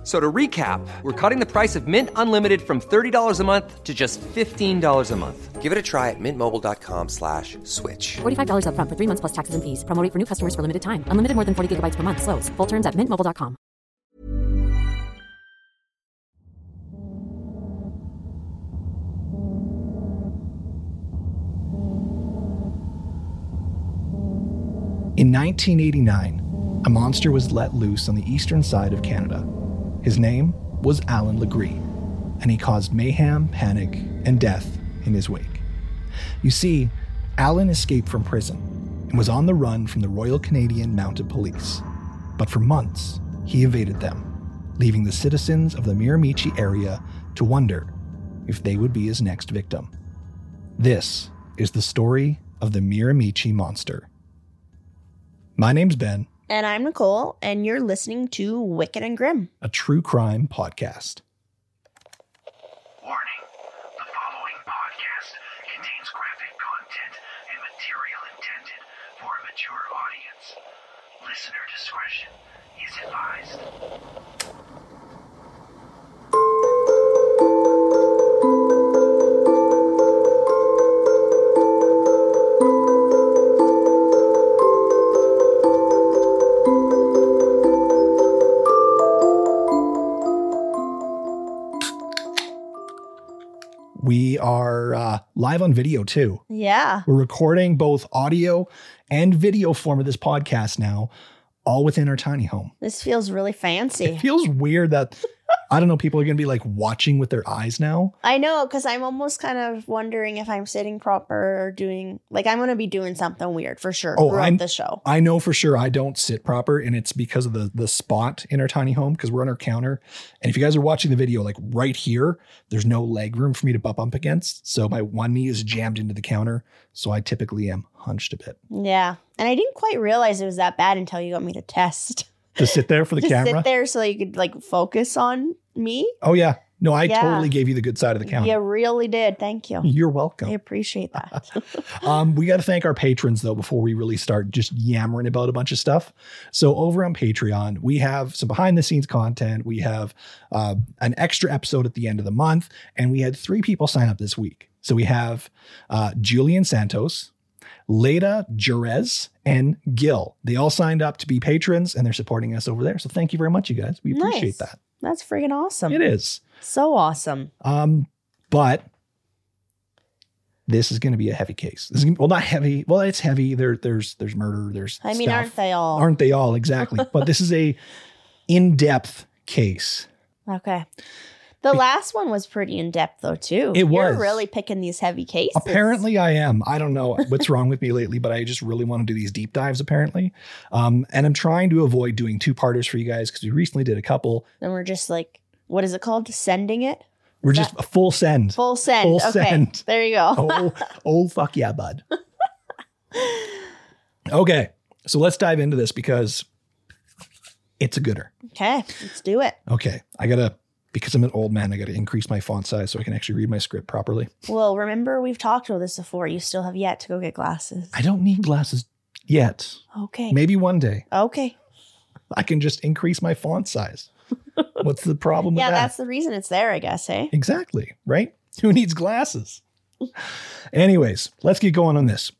F- So to recap, we're cutting the price of Mint Unlimited from $30 a month to just $15 a month. Give it a try at mintmobile.com slash switch. $45 upfront for three months plus taxes and fees. Promo rate for new customers for limited time. Unlimited more than 40 gigabytes per month. Slows. Full terms at mintmobile.com. In 1989, a monster was let loose on the eastern side of Canada. His name was Allan Legere, and he caused mayhem, panic, and death in his wake. You see, Allan escaped from prison and was on the run from the Royal Canadian Mounted Police. But for months, he evaded them, leaving the citizens of the Miramichi area to wonder if they would be his next victim. This is the story of the Miramichi Monster. My name's Ben, And I'm Nicole, and you're listening to Wicked and Grim. a true crime podcast. We are uh, live on video too. Yeah. We're recording both audio and video form of this podcast now, all within our tiny home. This feels really fancy. It feels weird that, I don't know, people are going to be like watching with their eyes now. I know, because I'm almost kind of wondering if I'm sitting proper or doing, like, I'm going to be doing something weird for sure Oh, throughout I'm- the show. I know for sure I don't sit proper, and it's because of the the spot in our tiny home because we're on our counter. And if you guys are watching the video, like right here, there's no leg room for me to bump up against. So my one knee is jammed into the counter. So I typically am hunched a bit. Yeah. And I didn't quite realize it was that bad until you got me to test. To sit there for the Just camera. sit there so you could, like, focus on me. Oh yeah. No, I Yeah. totally gave you the good side of the camera. You really did. Thank you. You're welcome. I appreciate that. Um, we got to thank our patrons though before we really start just yammering about a bunch of stuff. So over on Patreon, we have some behind the scenes content. We have uh, an extra episode at the end of the month, and we had three people sign up this week. So we have uh, Julian Santos, Leda Jerez, and Gil. They all signed up to be patrons, and they're supporting us over there. So thank you very much, you guys. We appreciate Nice. that. That's freaking awesome. It is. So awesome. Um, but this is going to be a heavy case. This is gonna, well, not heavy. Well, it's heavy. There, there's there's murder. There's I mean, stuff. aren't they all? Aren't they all exactly? but this is a in-depth case. Okay. The last one was pretty in depth though too. It You're was. really picking these heavy cases. Apparently, I am. I don't know what's wrong with me lately, but I just really want to do these deep dives. Apparently, um, and I'm trying to avoid doing two-parters for you guys because we recently did a couple. Then we're just like, what is it called? Sending it? We're just a full send. Full send. Full okay. send. There you go. oh, oh, fuck yeah, bud. Okay, so let's dive into this because it's a gooder. Okay, let's do it. Okay, I gotta because I'm an old man. I gotta increase my font size so I can actually read my script properly. Well, remember we've talked about this before. You still have yet to go get glasses. I don't need glasses yet. Okay. Maybe one day Okay. I can just increase my font size. What's the problem with Yeah, that? that's the reason it's there, I guess, eh? Exactly, right? Who needs glasses? Anyways, let's get going on this.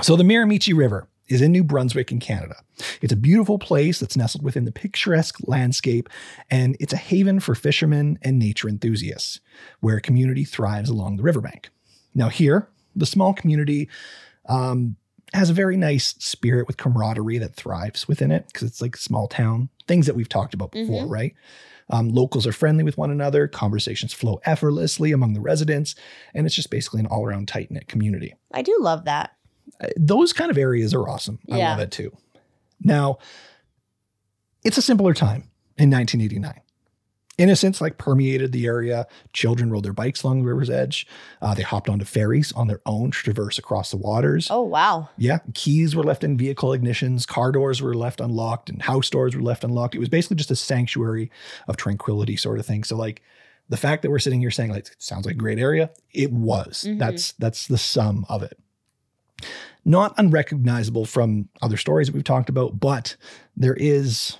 So, the Miramichi River is in New Brunswick in Canada. It's a beautiful place that's nestled within the picturesque landscape, and it's a haven for fishermen and nature enthusiasts, where a community thrives along the riverbank. Now, here, the small community um, has a very nice spirit with camaraderie that thrives within it because it's like a small town, things that we've talked about before, Mhm. right? Um, locals are friendly with one another, conversations flow effortlessly among the residents, and it's just basically an all around tight knit community. I do love that. Those kind of areas are awesome. I Yeah. love it too. Now, it's a simpler time in 1989. Innocents like permeated the area. Children rode their bikes along the river's edge. Uh, they hopped onto ferries on their own to traverse across the waters. Oh wow. Yeah, keys were left in vehicle ignitions, car doors were left unlocked, and house doors were left unlocked. It was basically just a sanctuary of tranquility, sort of thing. So, like the fact that we're sitting here saying like sounds like a great area, it was. Mhm. That's that's the sum of it. Not unrecognizable from other stories that we've talked about, but there is,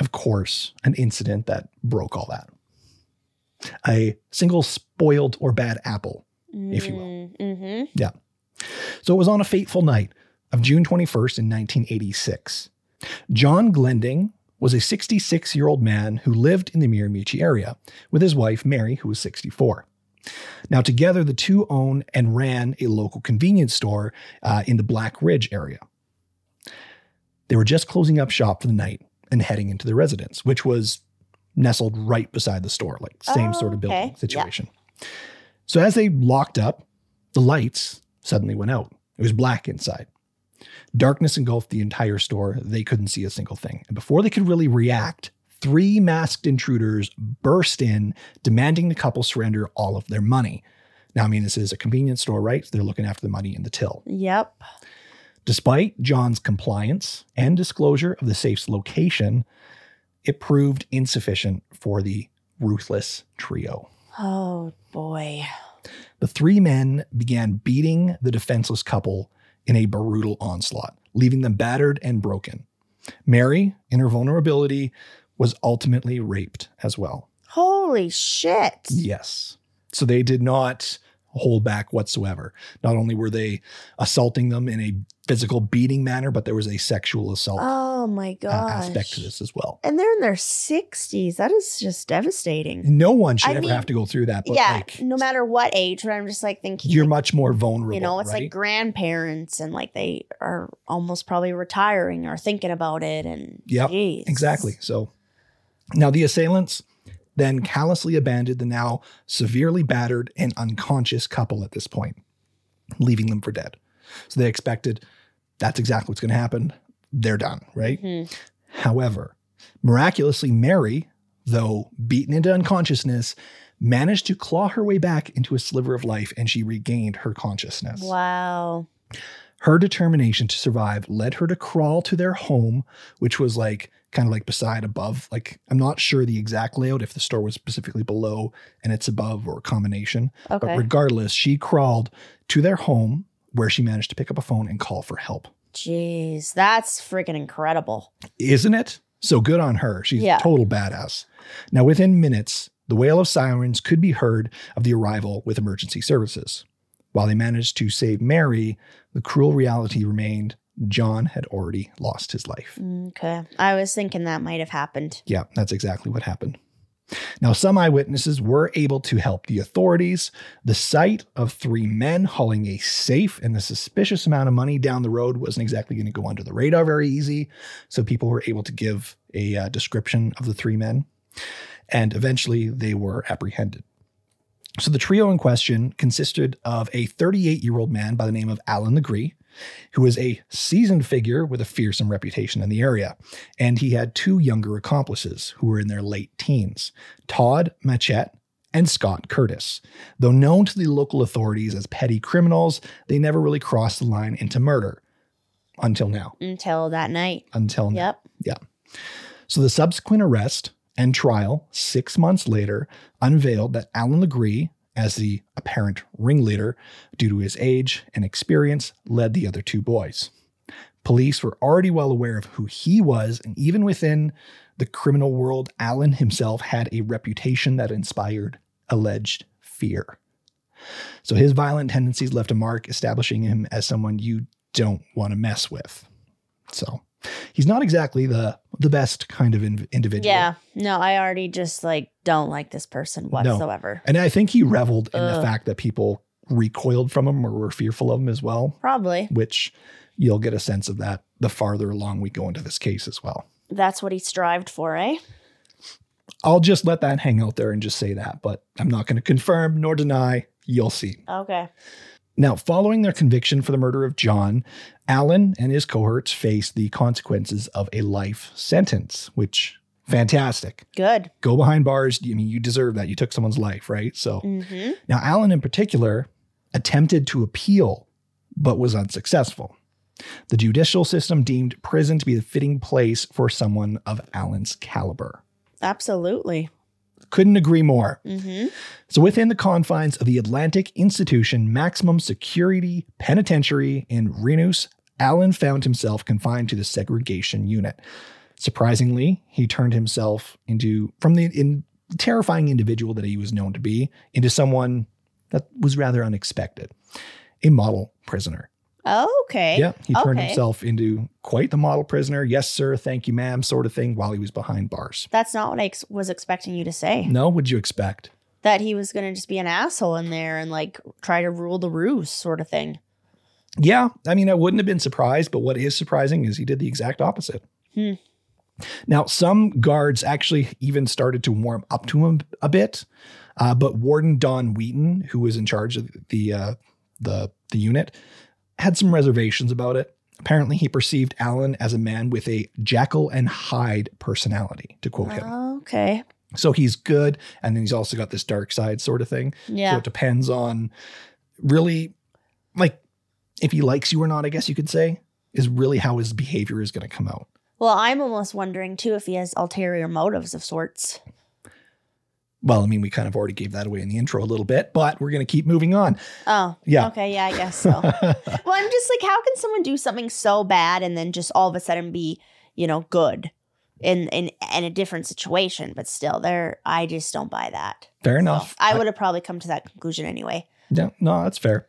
of course, an incident that broke all that. A single spoiled or bad apple If you will. Mm-hmm. yeah. So it was on a fateful night of June 21st in 1986. John Glending was a 66 year old man who lived in the Miramichi area with his wife, Mary, who was 64. Now, together, the two owned and ran a local convenience store uh, in the Black Ridge area. They were just closing up shop for the night and heading into their residence, which was nestled right beside the store, like same Oh, sort of building okay. Yeah. situation. So as they locked up, the lights suddenly went out. It was black inside. Darkness engulfed the entire store. They couldn't see a single thing. And before they could really react, three masked intruders burst in, demanding the couple surrender all of their money. Now, I mean, this is a convenience store, right? They're looking after the money in the till. Yep. Despite John's compliance and disclosure of the safe's location, it proved insufficient for the ruthless trio. Oh boy. The three men began beating the defenseless couple in a brutal onslaught, leaving them battered and broken. Mary, in her vulnerability, was ultimately raped as well. Holy shit. Yes. So they did not hold back whatsoever. Not only were they assaulting them in a physical beating manner, but there was a sexual assault Oh my uh, gosh. aspect to this as well. And they're in their 60s. That is just devastating. No one should I ever mean, have to go through that, but yeah, like no matter what age, but I'm just like thinking, you're like, much more vulnerable. you know, it's right? like grandparents and like they are almost probably retiring or thinking about it. And geez. Exactly. So now the assailants then callously abandoned the now severely battered and unconscious couple at this point, leaving them for dead. So they expected that's exactly what's going to happen. They're done, right? Mhm. However, miraculously, Mary, though beaten into unconsciousness, managed to claw her way back into a sliver of life and she regained her consciousness. Wow. Her determination to survive led her to crawl to their home, which was like kind of like beside above. Like, I'm not sure the exact layout, if the store was specifically below and it's above or a combination. But regardless, she crawled to their home where she managed to pick up a phone and call for help. Jeez. That's freaking incredible. Isn't it? So good on her. She's Yeah. a total badass. Now, within minutes, the wail of sirens could be heard of the arrival with emergency services. While they managed to save Mary, the cruel reality remained John had already lost his life. Okay. I was thinking that might have happened. Yeah, that's exactly what happened. Now, some eyewitnesses were able to help the authorities. The sight of three men hauling a safe and a suspicious amount of money down the road wasn't exactly going to go under the radar very easy. So people were able to give a uh, description of the three men. And eventually they were apprehended. So the trio in question consisted of a 38 year old man by the name of Allan Legere, who was a seasoned figure with a fearsome reputation in the area. And he had two younger accomplices who were in their late teens Todd Matchett and Scott Curtis. Though known to the local authorities as petty criminals, they never really crossed the line into murder until now. Until that night. Until now. Yep. Yeah. So the subsequent arrest and trial six months later unveiled that Allan Legere, as the apparent ringleader, due to his age and experience, led the other two boys. Police were already well aware of who he was, and even within the criminal world, Allan himself had a reputation that inspired alleged fear. So his violent tendencies left a mark, establishing him as someone you don't want to mess with. So he's not exactly the the best kind of in- individual. Yeah. No, I already just like don't like this person whatsoever. And I think he reveled in the fact that people recoiled from him or were fearful of him as well, Probably. which you'll get a sense of that the farther along we go into this case as well. That's what he strived for, eh? I'll just let that hang out there and just say that, but I'm not going to confirm nor deny. You'll see. Okay. Now, following their conviction for the murder of John, Allan and his cohorts faced the consequences of a life sentence, which Fantastic. Good. Go behind bars. I mean, you deserve that. You took someone's life, right? So Mm-hmm. now Allan, in particular, attempted to appeal, but was unsuccessful. The judicial system deemed prison to be the fitting place for someone of Allan's caliber. Absolutely. Couldn't agree more. Mm-hmm. So, within the confines of the Atlantic Institution Maximum Security Penitentiary in Renous, Allan found himself confined to the segregation unit. Surprisingly, he turned himself into, from the in, terrifying individual that he was known to be, into someone that was rather unexpected a model prisoner. Okay. Yeah, he turned Okay. himself into quite the model prisoner. Yes, sir, thank you, ma'am, sort of thing, while he was behind bars. That's not what I ex- was expecting you to say. No, what'd you expect? That he was going to just be an asshole in there and like try to rule the roost, sort of thing. Yeah, I mean, I wouldn't have been surprised, but what is surprising is he did the exact opposite. Hmm. Now, some guards actually even started to warm up to him a bit, uh, but Warden Don Wheaton, who was in charge of the uh, the the unit, had some reservations about it. Apparently, he perceived Allan as a man with a Jekyll and Hyde personality, to quote him. Okay. So he's good, and then he's also got this dark side sort of thing. Yeah. So it depends on really like if he likes you or not, I guess you could say, is really how his behavior is going to come out. Well, I'm almost wondering too if he has ulterior motives of sorts. Well, I mean, we kind of already gave that away in the intro a little bit, but we're going to keep moving on. Oh, Yeah. Okay, yeah, I guess so. well, I'm just like, how can someone do something so bad and then just all of a sudden be, you know, good in in in a different situation? But still, there, I just don't buy that. Fair So, enough. I would have probably come to that conclusion anyway. Yeah, no, that's fair.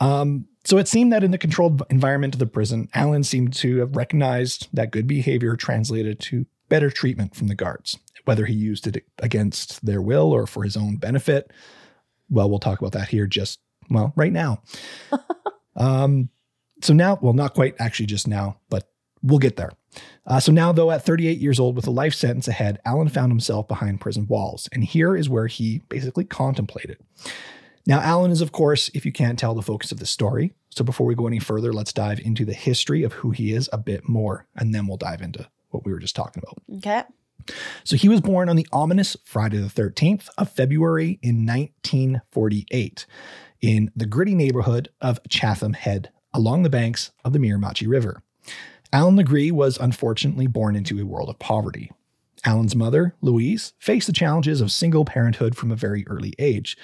Um, so it seemed that in the controlled environment of the prison, Allan seemed to have recognized that good behavior translated to better treatment from the guards, whether he used it against their will or for his own benefit. Well, we'll talk about that here just, well, right now. um, so now, well, not quite actually just now, but we'll get there. Uh, so now, though, at 38 years old with a life sentence ahead, Allan found himself behind prison walls. And here is where he basically contemplated. Now, Allan is, of course, if you can't tell, the focus of the story. So before we go any further, let's dive into the history of who he is a bit more, and then we'll dive into what we were just talking about. Okay. So he was born on the ominous Friday the 13th of February in 1948 in the gritty neighborhood of Chatham Head along the banks of the Miramichi River. Allan Legere was unfortunately born into a world of poverty. Allan's mother, Louise, faced the challenges of single parenthood from a very early age.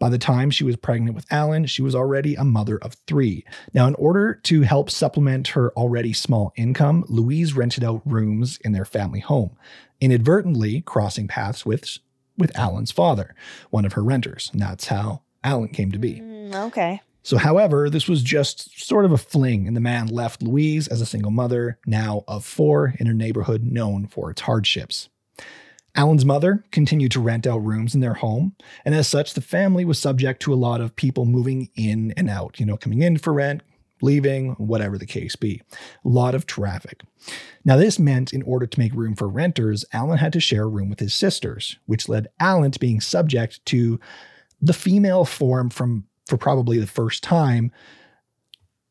By the time she was pregnant with Allan, she was already a mother of three. Now, in order to help supplement her already small income, Louise rented out rooms in their family home, inadvertently crossing paths with, with Allan's father, one of her renters. And that's how Allan came to be. Mm, okay. So, however, this was just sort of a fling, and the man left Louise as a single mother, now of four, in a neighborhood known for its hardships. Allan's mother continued to rent out rooms in their home, and as such, the family was subject to a lot of people moving in and out, you know, coming in for rent, leaving, whatever the case be. A lot of traffic. Now, this meant in order to make room for renters, Allan had to share a room with his sisters, which led Allan to being subject to the female form from for probably the first time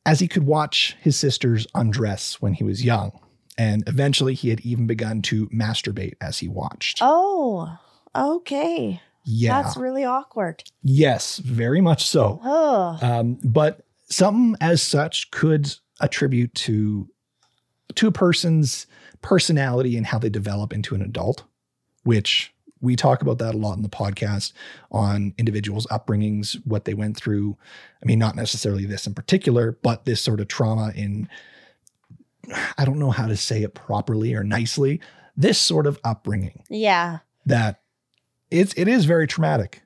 as he could watch his sisters undress when he was young. And eventually he had even begun to masturbate as he watched. Oh, okay. yeah. That's really awkward. yes, very much so. Oh, Um, but something as such could attribute to to a person's personality and how they develop into an adult, which we talk about that a lot in the podcast on individuals' upbringings, what they went through. I mean, not necessarily this in particular, but this sort of trauma in I don't know how to say it properly or nicely. This sort of upbringing yeah. that it's it is very traumatic.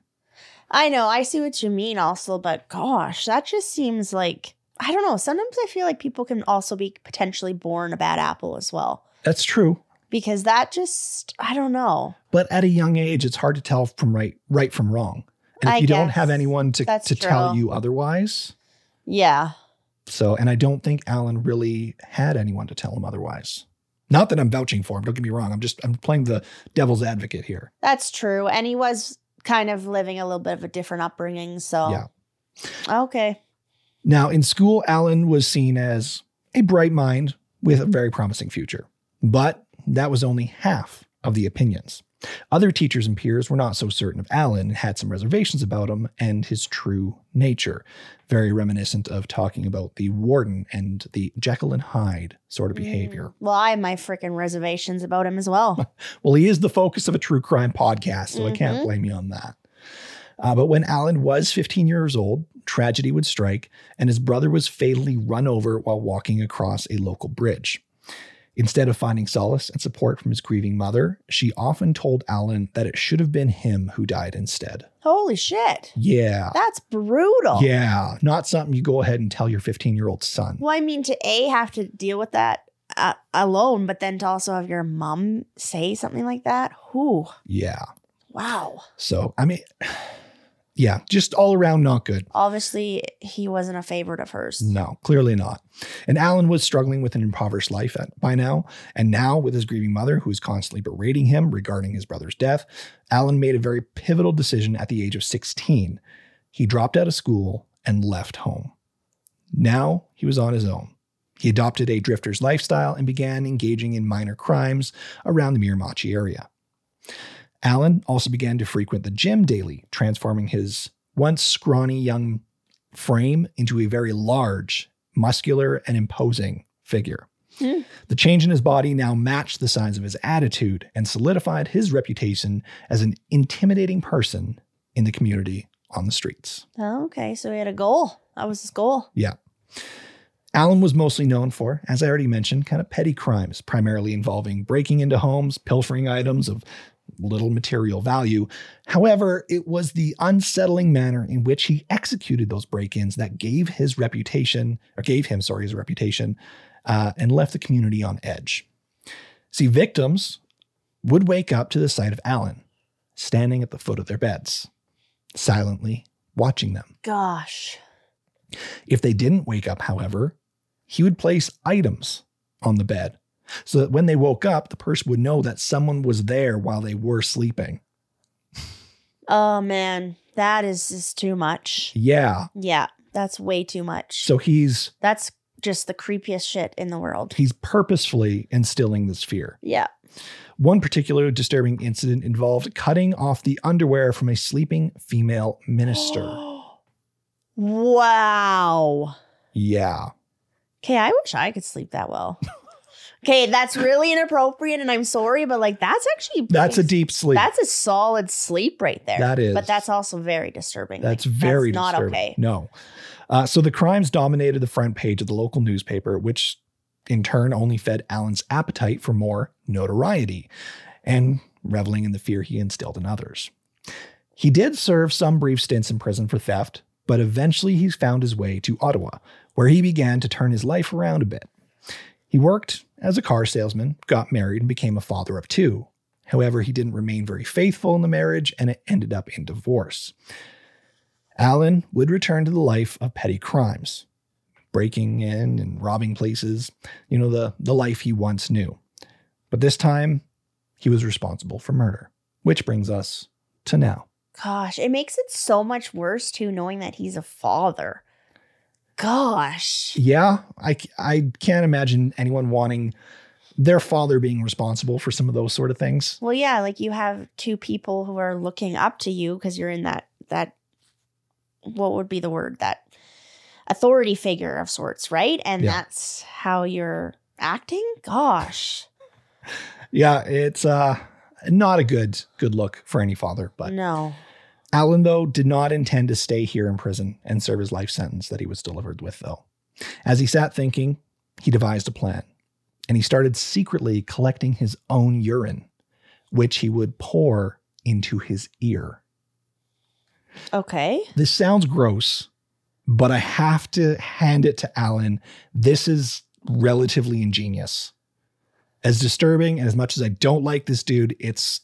I know. I see what you mean also, but gosh, that just seems like I don't know. Sometimes I feel like people can also be potentially born a bad apple as well. That's true. Because that just I don't know. but at a young age it's hard to tell from right right from wrong and if I you don't have anyone to, that's to tell you otherwise Yeah. So and i don't think allan really had anyone to tell him otherwise not that i'm vouching for him don't get me wrong i'm just i'm playing the devil's advocate here That's true. And he was kind of living a little bit of a different upbringing, so Yeah. Okay. now in school allan was seen as a bright mind with a very promising future but that was only half of the opinions. Other teachers and peers were not so certain of Allan and had some reservations about him and his true nature, very reminiscent of talking about the warden and the Jekyll and Hyde sort of behavior. Well, I have my freaking reservations about him as well. Well, he is the focus of a true crime podcast, so I can't blame you on that. Uh, but when Allan was 15 years old, tragedy would strike, and his brother was fatally run over while walking across a local bridge. Instead of finding solace and support from his grieving mother, she often told Allan that it should have been him who died instead. Holy shit. Yeah. That's brutal. Yeah. Not something you go ahead and tell your 15 year old son. Well, I mean, to A, have to deal with that uh, alone, but then to also have your mom say something like that. Whew. Yeah. Wow. So, I mean, yeah, just all around not good. Obviously, he wasn't a favorite of hers. No, clearly not. And Allan was struggling with an impoverished life at, by now. And now, with his grieving mother, who is constantly berating him regarding his brother's death, Allan made a very pivotal decision at the age of 16. He dropped out of school and left home. Now he was on his own. He adopted a drifter's lifestyle and began engaging in minor crimes around the Miramichi area. Allan also began to frequent the gym daily, transforming his once scrawny young frame into a very large, muscular, and imposing figure. Hmm. The change in his body now matched the signs of his attitude and solidified his reputation as an intimidating person in the community on the streets. Oh, okay, so he had a goal. That was his goal. Yeah. Allan was mostly known for, as I already mentioned, kind of petty crimes, primarily involving breaking into homes, pilfering items of little material value. However, it was the unsettling manner in which he executed those break ins that gave his reputation, or gave him, sorry, his reputation, uh, and left the community on edge. See, victims would wake up to the sight of Allan standing at the foot of their beds, silently watching them. Gosh. If they didn't wake up, however, he would place items on the bed so that when they woke up, the person would know that someone was there while they were sleeping. Oh man, that is just too much. Yeah. Yeah, that's way too much. So he's that's just the creepiest shit in the world. he's purposefully instilling this fear. Yeah. One particular disturbing incident involved cutting off the underwear from a sleeping female minister. wow. yeah. Okay, I wish I could sleep that well. okay, that's really inappropriate, and I'm sorry, but like that's actually That's a deep sleep. That's a solid sleep right there. That is. but that's also very disturbing. That's Like, very not disturbing. okay. No. Uh, so the crimes dominated the front page of the local newspaper, which in turn only fed Allan's appetite for more notoriety and reveling in the fear he instilled in others. He did serve some brief stints in prison for theft, but eventually he found his way to Ottawa, where he began to turn his life around a bit. He worked as a car salesman, got married, and became a father of two. However, he didn't remain very faithful in the marriage, and it ended up in divorce. Allan would return to the life of petty crimes, breaking in and robbing places, you know, the, the life he once knew. But this time, he was responsible for murder, which brings us to now. Gosh, it makes it so much worse too, knowing that he's a father. Gosh. Yeah, I, I can't imagine anyone wanting their father being responsible for some of those sort of things. Well, yeah, like you have two people who are looking up to you because you're in that that what would be the word that authority figure of sorts, right? And Yeah. that's how you're acting. Gosh, Yeah, it's uh not a good good look for any father, but no. Allan, though, did not intend to stay here in prison and serve his life sentence that he was delivered with, though. As he sat thinking, he devised a plan, and he started secretly collecting his own urine, which he would pour into his ear. Okay. This sounds gross, but I have to hand it to Allan. This is relatively ingenious. As disturbing and as much as I don't like this dude, it's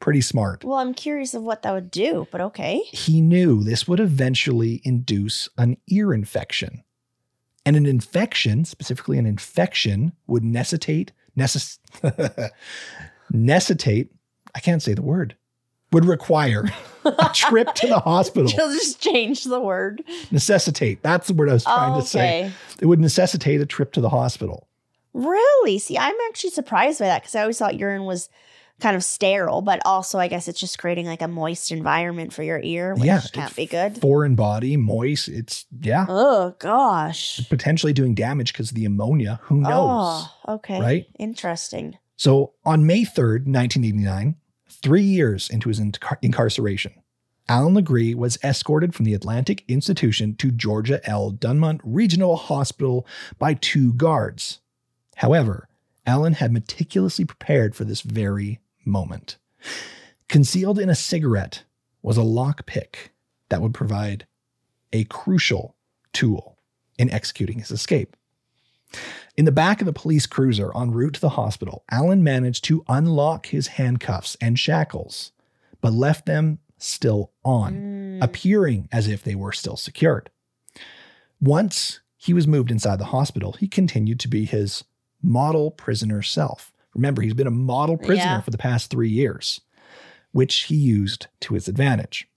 pretty smart. Well, I'm curious of what that would do, but okay. he knew this would eventually induce an ear infection. And an infection, specifically an infection, would necessitate, necess- necessitate, I can't say the word, would require a trip to the hospital. She'll just change the word. necessitate, that's the word I was trying to say. It would necessitate a trip to the hospital. Really? See, I'm actually surprised by that because I always thought urine was kind of sterile, but also I guess it's just creating like a moist environment for your ear, which yeah, can't be good. Foreign body, moist. It's yeah, Oh gosh. potentially doing damage because of the ammonia. Who knows? Oh, okay. right? Interesting. So on May 3rd, 1989, three years into his incar- incarceration, Allan Legere was escorted from the Atlantic Institution to Georgia L. Dumont Regional Hospital by two guards. However, Alan had meticulously prepared for this very moment. Concealed in a cigarette was a lockpick that would provide a crucial tool in executing his escape. In the back of the police cruiser en route to the hospital, Allan managed to unlock his handcuffs and shackles, but left them still on, mm. appearing as if they were still secured. Once he was moved inside the hospital, he continued to be his model prisoner self. Remember, he's been a model prisoner Yeah. for the past three years, which he used to his advantage.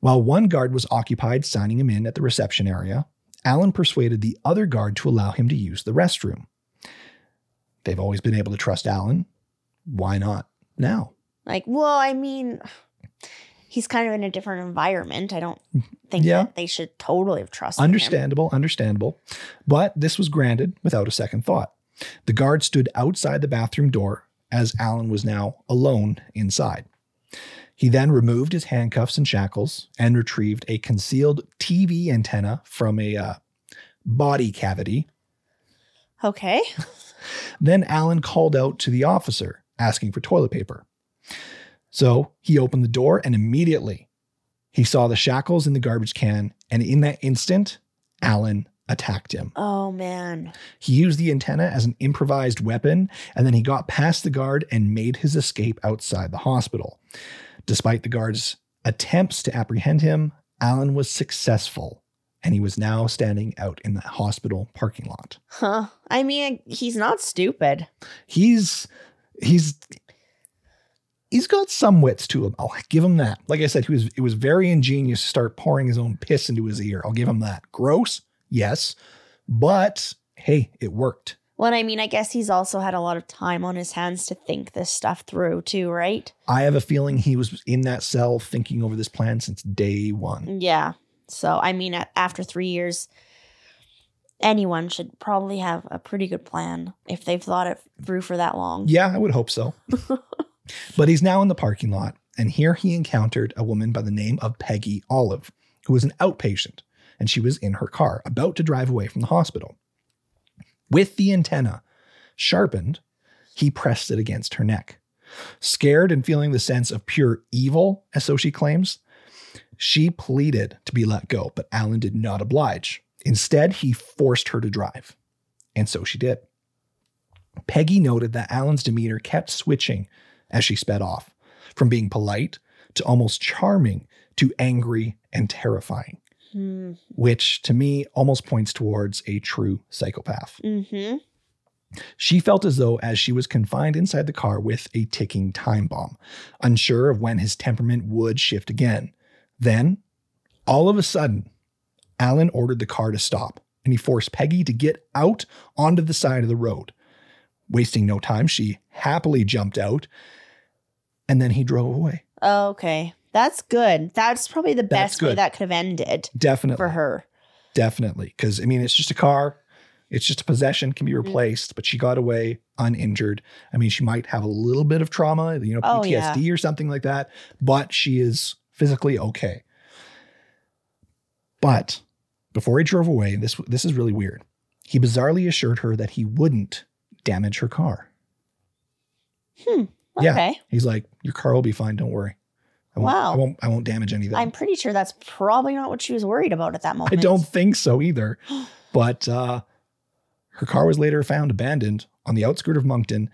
While one guard was occupied signing him in at the reception area, Allan persuaded the other guard to allow him to use the restroom. They've always been able to trust Allan. Why not now? Like, well, I mean, he's kind of in a different environment. I don't mm-hmm. think Yeah. that they should totally have trusted him. Understandable, understandable. But this was granted without a second thought. The guard stood outside the bathroom door as Allan was now alone inside. He then removed his handcuffs and shackles and retrieved a concealed TV antenna from a uh, body cavity. Okay. Then Allan called out to the officer asking for toilet paper. So he opened the door and immediately he saw the shackles in the garbage can. And in that instant, Allan attacked him. Oh man. He used the antenna as an improvised weapon, and then he got past the guard and made his escape outside the hospital. Despite the guard's attempts to apprehend him, Allan was successful, and he was now standing out in the hospital parking lot. Huh. I mean, he's not stupid. He's he's he's got some wits to him. I'll give him that. Like I said, he was it was very ingenious to start pouring his own piss into his ear. I'll give him that. Gross, yes, but hey, it worked. Well, I mean, I guess he's also had a lot of time on his hands to think this stuff through, too, right? I have a feeling he was in that cell thinking over this plan since day one. Yeah. So, I mean, after three years, anyone should probably have a pretty good plan if they've thought it through for that long. Yeah, I would hope so. but he's now in the parking lot, and here he encountered a woman by the name of Peggy Olive, who was an outpatient, and she was in her car, about to drive away from the hospital. With the antenna sharpened, he pressed it against her neck. Scared and feeling the sense of pure evil, as so she claims, she pleaded to be let go, but Allan did not oblige. Instead, he forced her to drive. And so she did. Peggy noted that Allan's demeanor kept switching as she sped off, from being polite to almost charming to angry and terrifying, Hmm. which to me almost points towards a true psychopath. Mm-hmm. She felt as though as she was confined inside the car with a ticking time bomb, unsure of when his temperament would shift again. Then, all of a sudden, Allan ordered the car to stop and he forced Peggy to get out onto the side of the road. Wasting no time, she happily jumped out and then he drove away. Okay. That's good. That's probably the That's best way good. that could have ended Definitely. for her. Definitely. Because, I mean, it's just a car. It's just a possession, can be Mm-hmm. replaced, but she got away uninjured. I mean, she might have a little bit of trauma, you know, Oh, PTSD yeah. or something like that, but she is physically okay. But before he drove away, this this is really weird. He bizarrely assured her that he wouldn't damage her car. Hmm. Yeah. Okay. He's like, "Your car will be fine. Don't worry. I won't, Wow. I won't. I won't damage anything." I'm pretty sure that's probably not what she was worried about at that moment. I don't think so either. But uh, her car was later found abandoned on the outskirt of Moncton,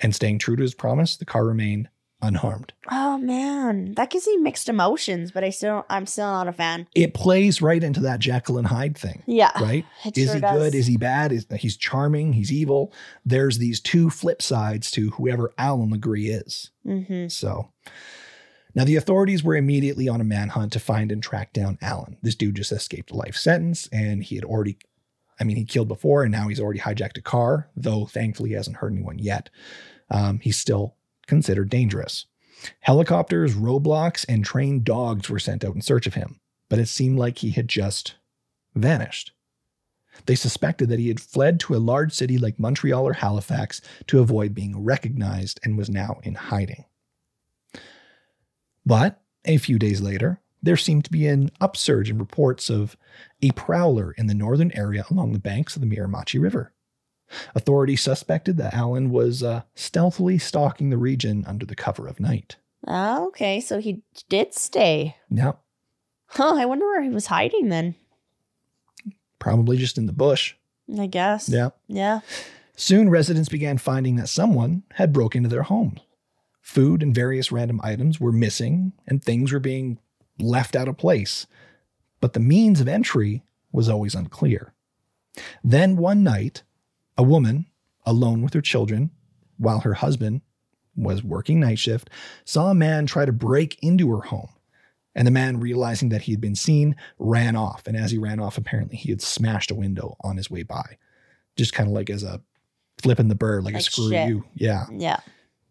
and staying true to his promise, the car remained unharmed. Oh man, that gives me mixed emotions, but I still, I'm still not a fan. It plays right into that Jekyll and Hyde thing, Yeah. right? Is sure he does. good? Is he bad? Is he's charming? He's evil. There's these two flip sides to whoever Allan Legere is. Mm-hmm. So now the authorities were immediately on a manhunt to find and track down Allan. This dude just escaped a life sentence, and he had already I mean, he killed before and now he's already hijacked a car, though thankfully he hasn't hurt anyone yet. Um, he's still considered dangerous. Helicopters, roadblocks, and trained dogs were sent out in search of him, but it seemed like he had just vanished. They suspected that he had fled to a large city like Montreal or Halifax to avoid being recognized and was now in hiding. But a few days later, there seemed to be an upsurge in reports of a prowler in the northern area along the banks of the Miramichi River. Authorities suspected that Allan was uh, stealthily stalking the region under the cover of night. Oh, okay, so he did stay. Yep. Huh, I wonder where he was hiding then. probably just in the bush. I guess. Yeah. Yeah. Soon, residents began finding that someone had broken into their homes. Food and various random items were missing, and things were being left out of place. But the means of entry was always unclear. Then one night, a woman, alone with her children, while her husband was working night shift, saw a man try to break into her home. And the man, realizing that he had been seen, ran off. And as he ran off, apparently he had smashed a window on his way by. Just kind of like as a flipping the bird, like, a screw shit. you. Yeah. Yeah.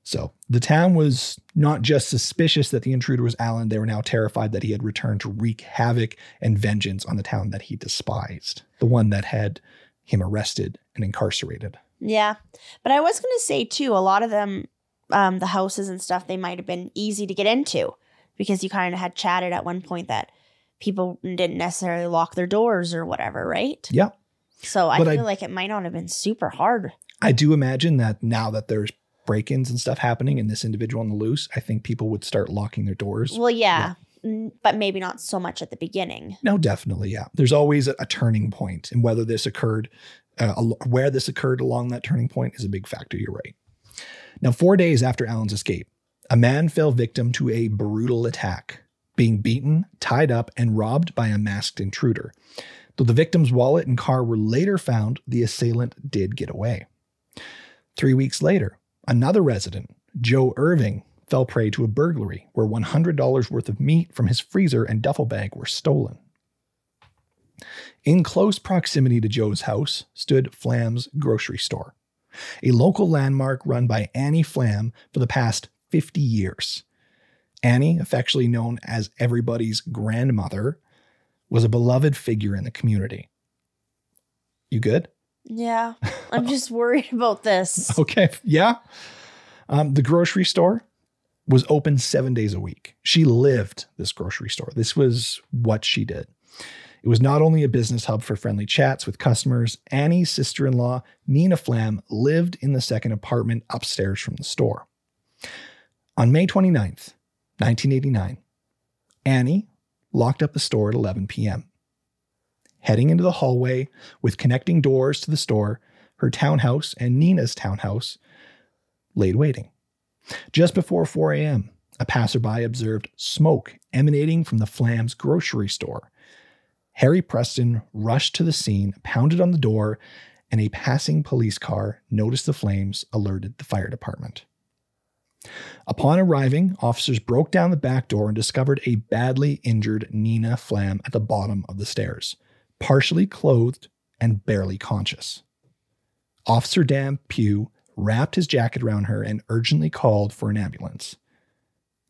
So the town was not just suspicious that the intruder was Allan, they were now terrified that he had returned to wreak havoc and vengeance on the town that he despised, the one that had him arrested and incarcerated. Yeah. But I was going to say too, a lot of them, um, the houses and stuff, they might have been easy to get into because you kind of had chatted at one point that people didn't necessarily lock their doors or whatever, right? Yeah. So I But I- feel like it might not have been super hard. I do imagine that now that there's break ins and stuff happening and this individual on the loose, I think people would start locking their doors. Well, yeah, n- but maybe not so much at the beginning. No, definitely, yeah. There's always a, a turning point, and whether this occurred, uh, al- where this occurred along that turning point is a big factor. You're right. Now, four days after Allan's escape, a man fell victim to a brutal attack, being beaten, tied up, and robbed by a masked intruder. Though the victim's wallet and car were later found, the assailant did get away. Three weeks later, another resident, Joe Irving, fell prey to a burglary where $100 worth of meat from his freezer and duffel bag were stolen. In close proximity to Joe's house stood Flam's grocery store, a local landmark run by Annie Flam for the past 50 years. Annie, affectionately known as everybody's grandmother, was a beloved figure in the community. You good? Yeah, I'm just worried about this. Okay. Yeah. Um, the grocery store was open seven days a week. She lived this grocery store. This was what she did. It was not only a business hub for friendly chats with customers, Annie's sister in law, Nina Flam, lived in the second apartment upstairs from the store. On May 29th, 1989, Annie locked up the store at 11 p.m. Heading into the hallway with connecting doors to the store, her townhouse and Nina's townhouse laid waiting. Just before 4 a.m., a passerby observed smoke emanating from the Flam's grocery store. Harry Preston rushed to the scene, pounded on the door, and a passing police car noticed the flames, alerted the fire department. Upon arriving, officers broke down the back door and discovered a badly injured Nina Flam at the bottom of the stairs, partially clothed and barely conscious. Officer Dan Pugh wrapped his jacket around her and urgently called for an ambulance.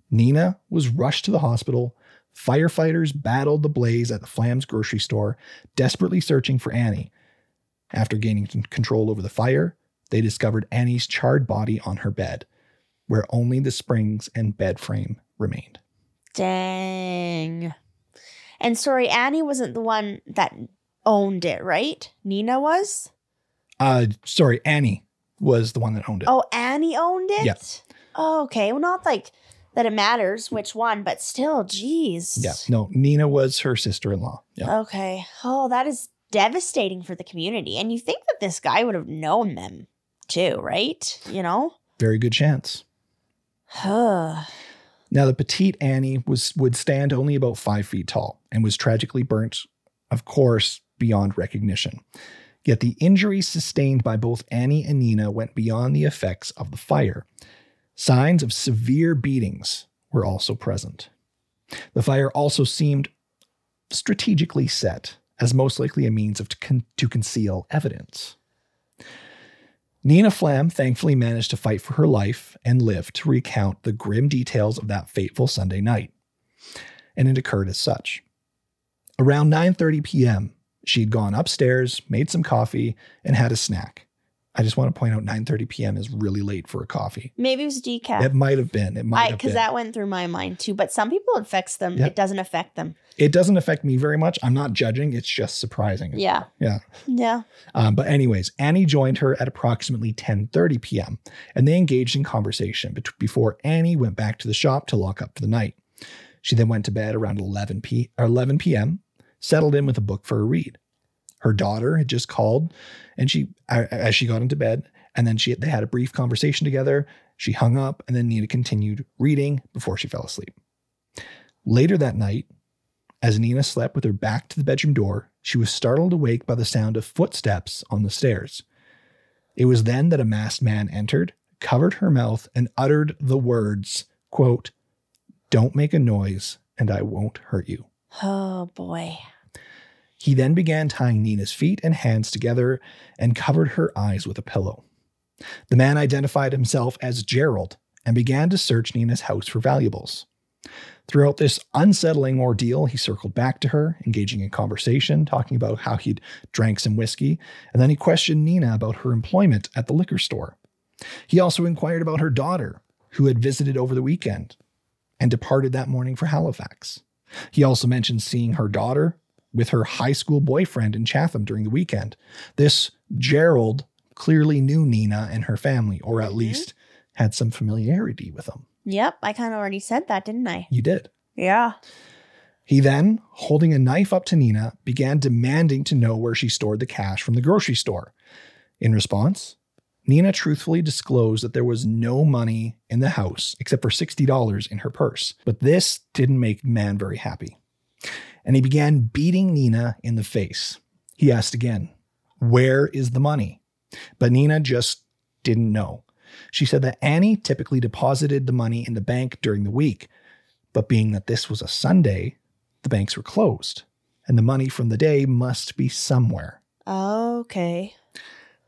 Nina was rushed to the hospital. Firefighters battled the blaze at the Flam's grocery store, desperately searching for Annie. After gaining control over the fire, they discovered Annie's charred body on her bed, where only the springs and bed frame remained. Dang. And sorry, Annie wasn't the one that owned it, right? Nina was? Uh, sorry, Annie was the one that owned it. Oh, Annie owned it? Yeah. Oh, okay. Well, not like that it matters which one, but still, geez. Yeah, no, Nina was her sister-in-law. Yeah. Okay. Oh, that is devastating for the community. And you think that this guy would have known them too, right? You know? Very good chance. Now, the petite Annie was would stand only about five feet tall and was tragically burnt, of course, beyond recognition. Yet the injuries sustained by both Annie and Nina went beyond the effects of the fire. Signs of severe beatings were also present. The fire also seemed strategically set, as most likely a means of to, con- to conceal evidence. Nina Flam thankfully managed to fight for her life and live to recount the grim details of that fateful Sunday night. And it occurred as such. Around 9:30 p.m., she'd gone upstairs, made some coffee, and had a snack. I just want to point out 9:30 p.m. is really late for a coffee. Maybe it was decaf. It might have been. It might have been. Because that went through my mind too. But some people it affects them. Yep. It doesn't affect them. it doesn't affect me very much. I'm not judging. It's just surprising. Yeah. Yeah. Yeah. Um, but anyways, Annie joined her at approximately 10:30 p.m. and they engaged in conversation bet- before Annie went back to the shop to lock up for the night. She then went to bed around 11 p or 11 p.m. Settled in with a book for a read. Her daughter had just called, and she as she got into bed, and then she they had a brief conversation together. She hung up, and then Nina continued reading before she fell asleep. Later that night, as Nina slept with her back to the bedroom door, she was startled awake by the sound of footsteps on the stairs. It was then that a masked man entered, covered her mouth, and uttered the words, quote, Don't make a noise, and I won't hurt you. Oh boy. He then began tying Nina's feet and hands together and covered her eyes with a pillow. The man identified himself as Gerald and began to search Nina's house for valuables. Throughout this unsettling ordeal, he circled back to her, engaging in conversation, talking about how he'd drank some whiskey, and then he questioned Nina about her employment at the liquor store. He also inquired about her daughter, who had visited over the weekend and departed that morning for Halifax. He also mentioned seeing her daughter with her high school boyfriend in Chatham during the weekend. This Gerald clearly knew Nina and her family, or at mm-hmm. least had some familiarity with them. Yep. I kind of already said that, didn't I? You did. Yeah. He then, holding a knife up to Nina, began demanding to know where she stored the cash from the grocery store. In response, Nina truthfully disclosed that there was no money in the house except for $60 in her purse. But this didn't make the man very happy. And he began beating Nina in the face. He asked again, Where is the money? But Nina just didn't know. She said that Annie typically deposited the money in the bank during the week, but being that this was a Sunday, the banks were closed, and the money from the day must be somewhere. Okay.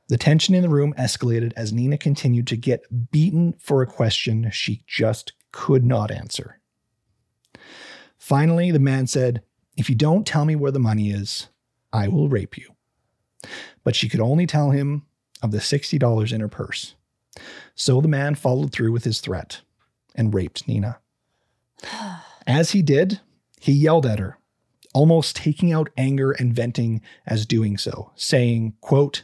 The tension in the room escalated as Nina continued to get beaten for a question she just could not answer. Finally, the man said, If you don't tell me where the money is, I will rape you. But she could only tell him of the $60 in her purse. So the man followed through with his threat and raped Nina. As he did, he yelled at her, almost taking out anger and venting as doing so, saying, quote,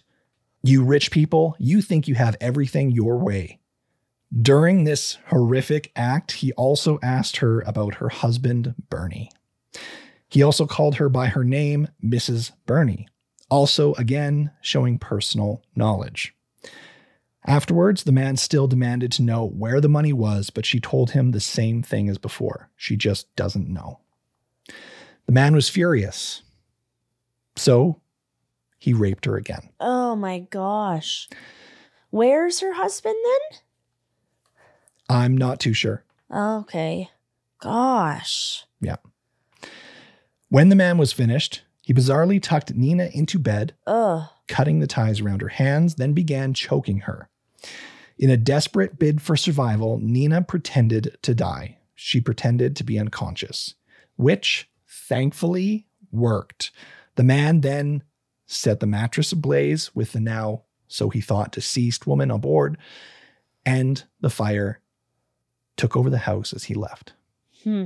You rich people, you think you have everything your way. During this horrific act, he also asked her about her husband, Bernie. He also called her by her name, Mrs. Bernie, also again showing personal knowledge. Afterwards, the man still demanded to know where the money was, but she told him the same thing as before. She just doesn't know. The man was furious. So he raped her again. Oh my gosh. Where's her husband then? I'm not too sure. Okay. Gosh. Yeah. When the man was finished, he bizarrely tucked Nina into bed, Ugh. cutting the ties around her hands, then began choking her. In a desperate bid for survival, Nina pretended to die. She pretended to be unconscious, which thankfully worked. The man then set the mattress ablaze with the now, so he thought, deceased woman on board, and the fire took over the house as he left. Hmm.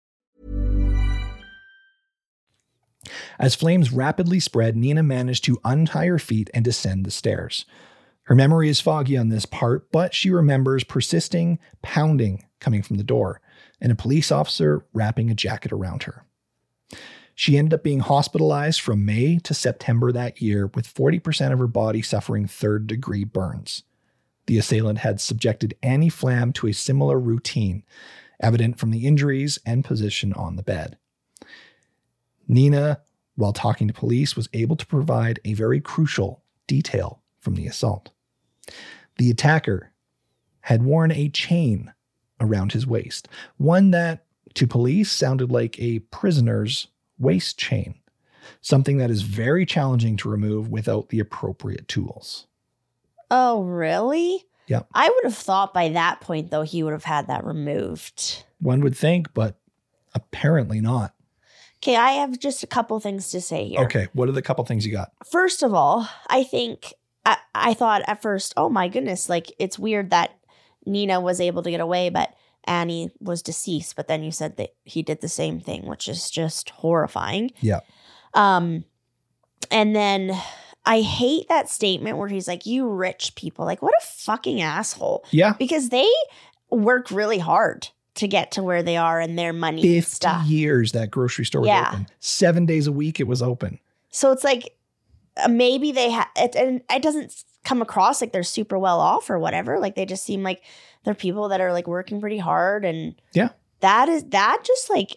As flames rapidly spread, Nina managed to untie her feet and descend the stairs. Her memory is foggy on this part, but she remembers persisting pounding coming from the door and a police officer wrapping a jacket around her. She ended up being hospitalized from May to September that year, with 40% of her body suffering third degree burns. The assailant had subjected Annie Flam to a similar routine, evident from the injuries and position on the bed. Nina, while talking to police, was able to provide a very crucial detail from the assault. The attacker had worn a chain around his waist, one that to police sounded like a prisoner's waist chain, something that is very challenging to remove without the appropriate tools. Oh, really? Yeah. I would have thought by that point, though, he would have had that removed. One would think, but apparently not. Okay, I have just a couple things to say here. Okay, what are the couple things you got? First of all, I think I, I thought at first, oh my goodness, like it's weird that Nina was able to get away, but Annie was deceased. But then you said that he did the same thing, which is just horrifying. Yeah. Um, and then I hate that statement where he's like, "You rich people, like what a fucking asshole," Yeah. because they work really hard to get to where they are and their money and 50 stuff. years that grocery store was Yeah. open. Seven days a week it was open. So it's like uh, maybe they have, it, and it doesn't come across like they're super well off or whatever. Like they just seem like they're people that are like working pretty hard, and Yeah. that is that just like,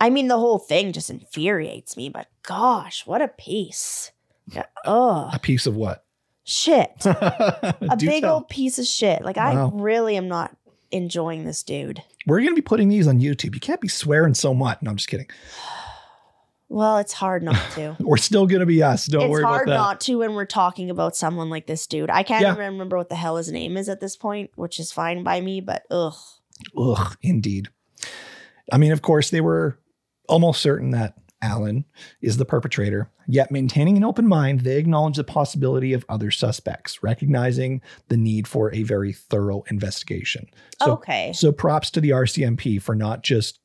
I mean, the whole thing just infuriates me. But gosh, what a piece! Yeah, oh A piece of what? shit, a big tell. old piece of shit. Like Wow. I really am not enjoying this dude. We're going to be putting these on YouTube. You can't be swearing so much. No, I'm just kidding. Well, it's hard not to. We're still going to be us. Don't it's worry hard about that. not to when we're talking about someone like this dude. I can't Yeah. even remember what the hell his name is at this point, which is fine by me, but ugh. Ugh, indeed. I mean, of course, they were almost certain that Allan is the perpetrator, yet maintaining an open mind, they acknowledge the possibility of other suspects, recognizing the need for a very thorough investigation. So, okay. so props to the RCMP for not just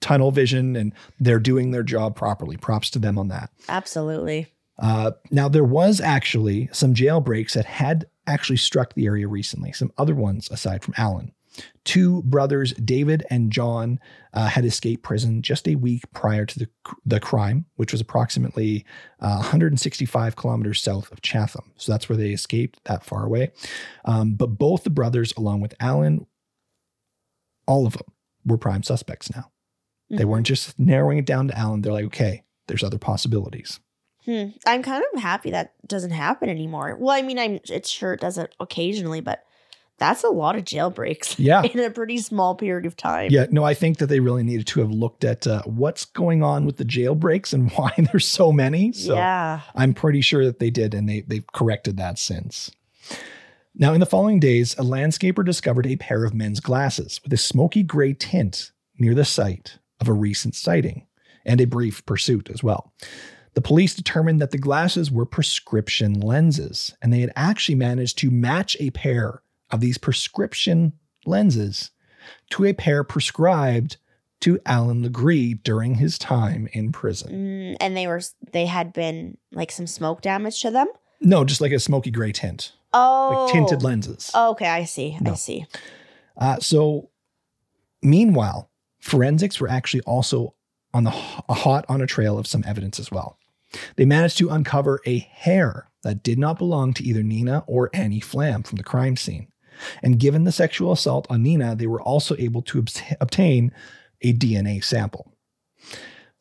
tunnel vision and they're doing their job properly. Props to them on that. Absolutely. Uh, now, there was actually some jailbreaks that had actually struck the area recently, some other ones aside from Allan. Two brothers, David and John, uh, had escaped prison just a week prior to the, the crime, which was approximately uh, 165 kilometers south of Chatham. So that's where they escaped that far away. Um, but both the brothers, along with Allan, all of them were prime suspects now. They Mhm. weren't just narrowing it down to Allan. They're like, okay, there's other possibilities. Hmm. I'm kind of happy that doesn't happen anymore. Well, I mean, I'm sure it does it occasionally, but that's a lot of jailbreaks Yeah. in a pretty small period of time. Yeah, no, I think that they really needed to have looked at uh, what's going on with the jailbreaks and why there's so many. So yeah. I'm pretty sure that they did, and they they've corrected that since. Now, in the following days, a landscaper discovered a pair of men's glasses with a smoky gray tint near the site of a recent sighting and a brief pursuit as well. The police determined that the glasses were prescription lenses, and they had actually managed to match a pair of these prescription lenses to a pair prescribed to Allan Legere during his time in prison. Mm, and they were they had been like some smoke damage to them. No, just like a smoky gray tint, Oh, like tinted lenses. Okay, I see. I see. Uh, so, meanwhile, forensics were actually also on the hot on a trail of some evidence as well. They managed to uncover a hair that did not belong to either Nina or Annie Flam from the crime scene. And given the sexual assault on Nina, they were also able to obtain a DNA sample.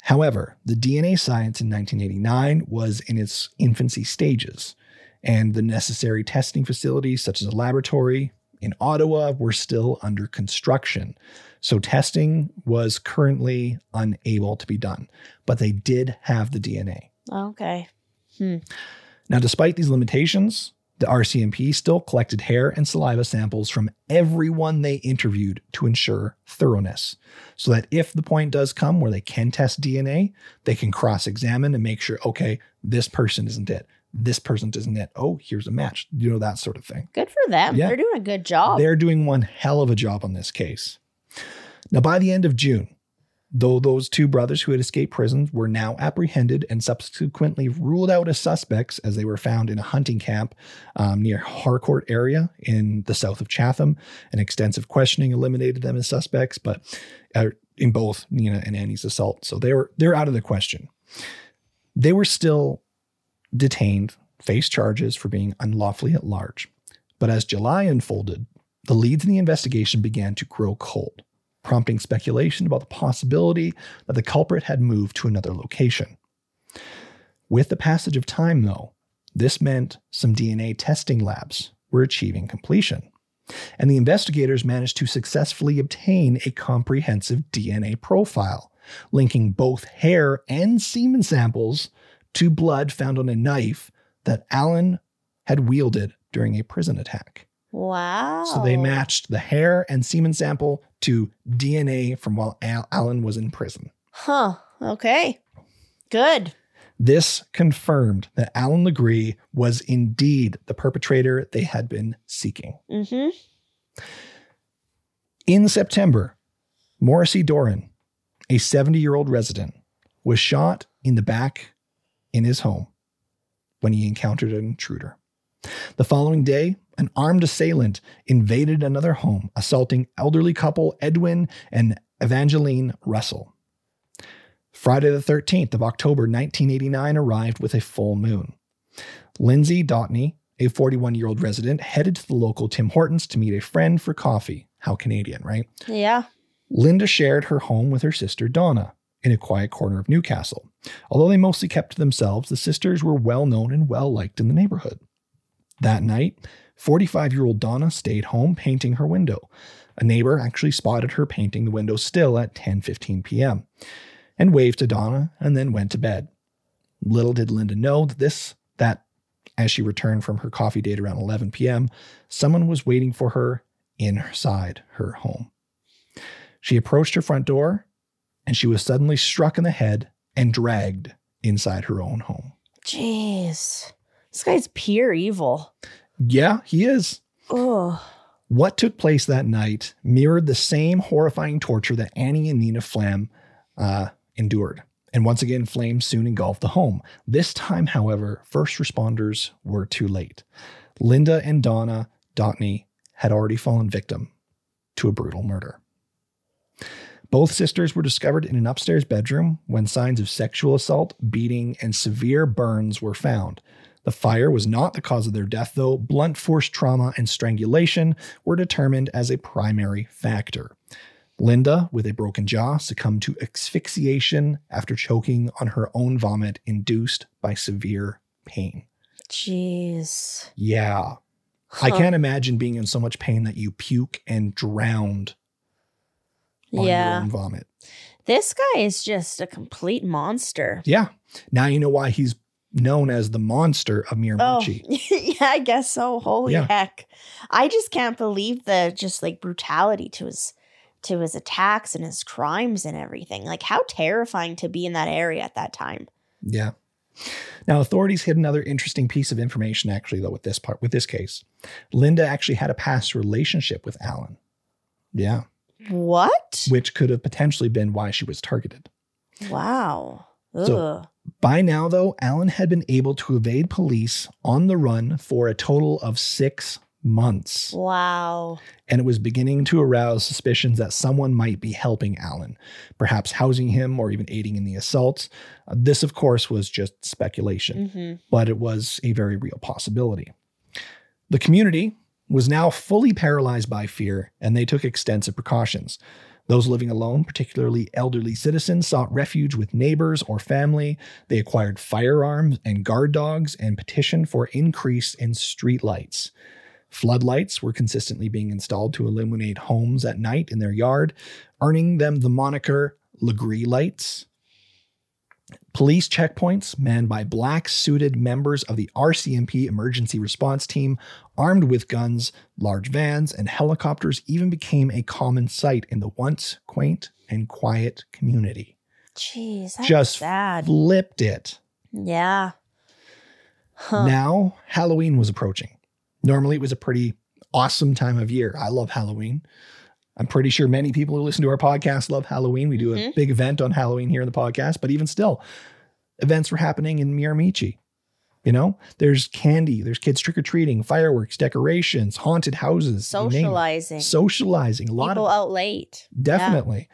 However, the DNA science in 1989 was in its infancy stages, and the necessary testing facilities, such as a laboratory in Ottawa, were still under construction. So testing was currently unable to be done, but they did have the DNA. Okay. Hmm. Now, despite these limitations, the RCMP still collected hair and saliva samples from everyone they interviewed to ensure thoroughness, so that if the point does come where they can test DNA, they can cross examine and make sure, okay, this person isn't it. This person isn't it. Oh, here's a match. You know, that sort of thing. Good for them. Yeah. They're doing a good job. They're doing one hell of a job on this case. Now, by the end of June, though those two brothers who had escaped prison were now apprehended and subsequently ruled out as suspects as they were found in a hunting camp um, near Harcourt area in the south of Chatham. An extensive questioning eliminated them as suspects, but uh, in both Nina and Annie's assault. So they were they're out of the question. They were still detained, faced charges for being unlawfully at large. But as July unfolded, the leads in the investigation began to grow cold, prompting speculation about the possibility that the culprit had moved to another location. With the passage of time, though, this meant some DNA testing labs were achieving completion. And the investigators managed to successfully obtain a comprehensive DNA profile, linking both hair and semen samples to blood found on a knife that Allan had wielded during a prison attack. Wow. So they matched the hair and semen sample to DNA from while Al- Allan was in prison. Huh. Okay. Good. This confirmed that Allan Legere was indeed the perpetrator they had been seeking. Mm-hmm. In September, Morrissey Doran, a 70 year old resident, was shot in the back in his home when he encountered an intruder. The following day, an armed assailant invaded another home, assaulting elderly couple Edwin and Evangeline Russell. Friday, the 13th of October, 1989, arrived with a full moon. Lindsay Daughney, a 41 year old resident, headed to the local Tim Hortons to meet a friend for coffee. How Canadian, right? Yeah. Linda shared her home with her sister Donna in a quiet corner of Newcastle. Although they mostly kept to themselves, the sisters were well known and well liked in the neighborhood. That night, 45 year old Donna stayed home painting her window. A neighbor actually spotted her painting the window still at 10:15 p.m. and waved to Donna and then went to bed. Little did Linda know that this that as she returned from her coffee date around 11 p.m., someone was waiting for her inside her home. She approached her front door and she was suddenly struck in the head and dragged inside her own home. Jeez. This guy's pure evil. Yeah, he is. Oh. What took place that night mirrored the same horrifying torture that Annie and Nina Flam uh, endured. And once again, flames soon engulfed the home. This time, however, first responders were too late. Linda and Donna Daughney had already fallen victim to a brutal murder. Both sisters were discovered in an upstairs bedroom when signs of sexual assault, beating, and severe burns were found. The fire was not the cause of their death, though blunt force trauma and strangulation were determined as a primary factor. Linda, with a broken jaw, succumbed to asphyxiation after choking on her own vomit induced by severe pain. Jeez. Yeah. I can't imagine being in so much pain that you puke and drowned on your Yeah. own vomit. This guy is just a complete monster. Yeah. Now you know why he's known as the monster of Oh, Miramichi. yeah, I guess so. Holy Yeah. heck. I just can't believe the just like brutality to his to his attacks and his crimes and everything. Like how terrifying to be in that area at that time. Yeah. Now, authorities hid another interesting piece of information actually, though, with this part, with this case. Linda actually had a past relationship with Allan. Yeah. What? Which could have potentially been why she was targeted. Wow. So- Ugh. By now, though, Allan had been able to evade police on the run for a total of six months. wow. and it was beginning to arouse suspicions that someone might be helping Allan, perhaps housing him or even aiding in the assaults. Uh, this, of course, was just speculation, hmm but it was a very real possibility. The community was now fully paralyzed by fear, and they took extensive precautions. Those living alone, particularly elderly citizens, sought refuge with neighbors or family. They acquired firearms and guard dogs and petitioned for increase in street lights. Floodlights were consistently being installed to illuminate homes at night in their yard, earning them the moniker Legere lights. Police checkpoints, manned by black suited members of the RCMP emergency response team, armed with guns, large vans, and helicopters, even became a common sight in the once quaint and quiet community. Jeez. That's Just sad. flipped it. yeah. Huh. Now, Halloween was approaching. Normally, it was a pretty awesome time of year. I love Halloween. I'm pretty sure many people who listen to our podcast love Halloween. We do a Mhm. big event on Halloween here in the podcast, but even still, events were happening in Miramichi. You know, there's candy, there's kids trick or treating, fireworks, decorations, haunted houses, you name it. Socializing. socializing, a lot of People of out late. Definitely.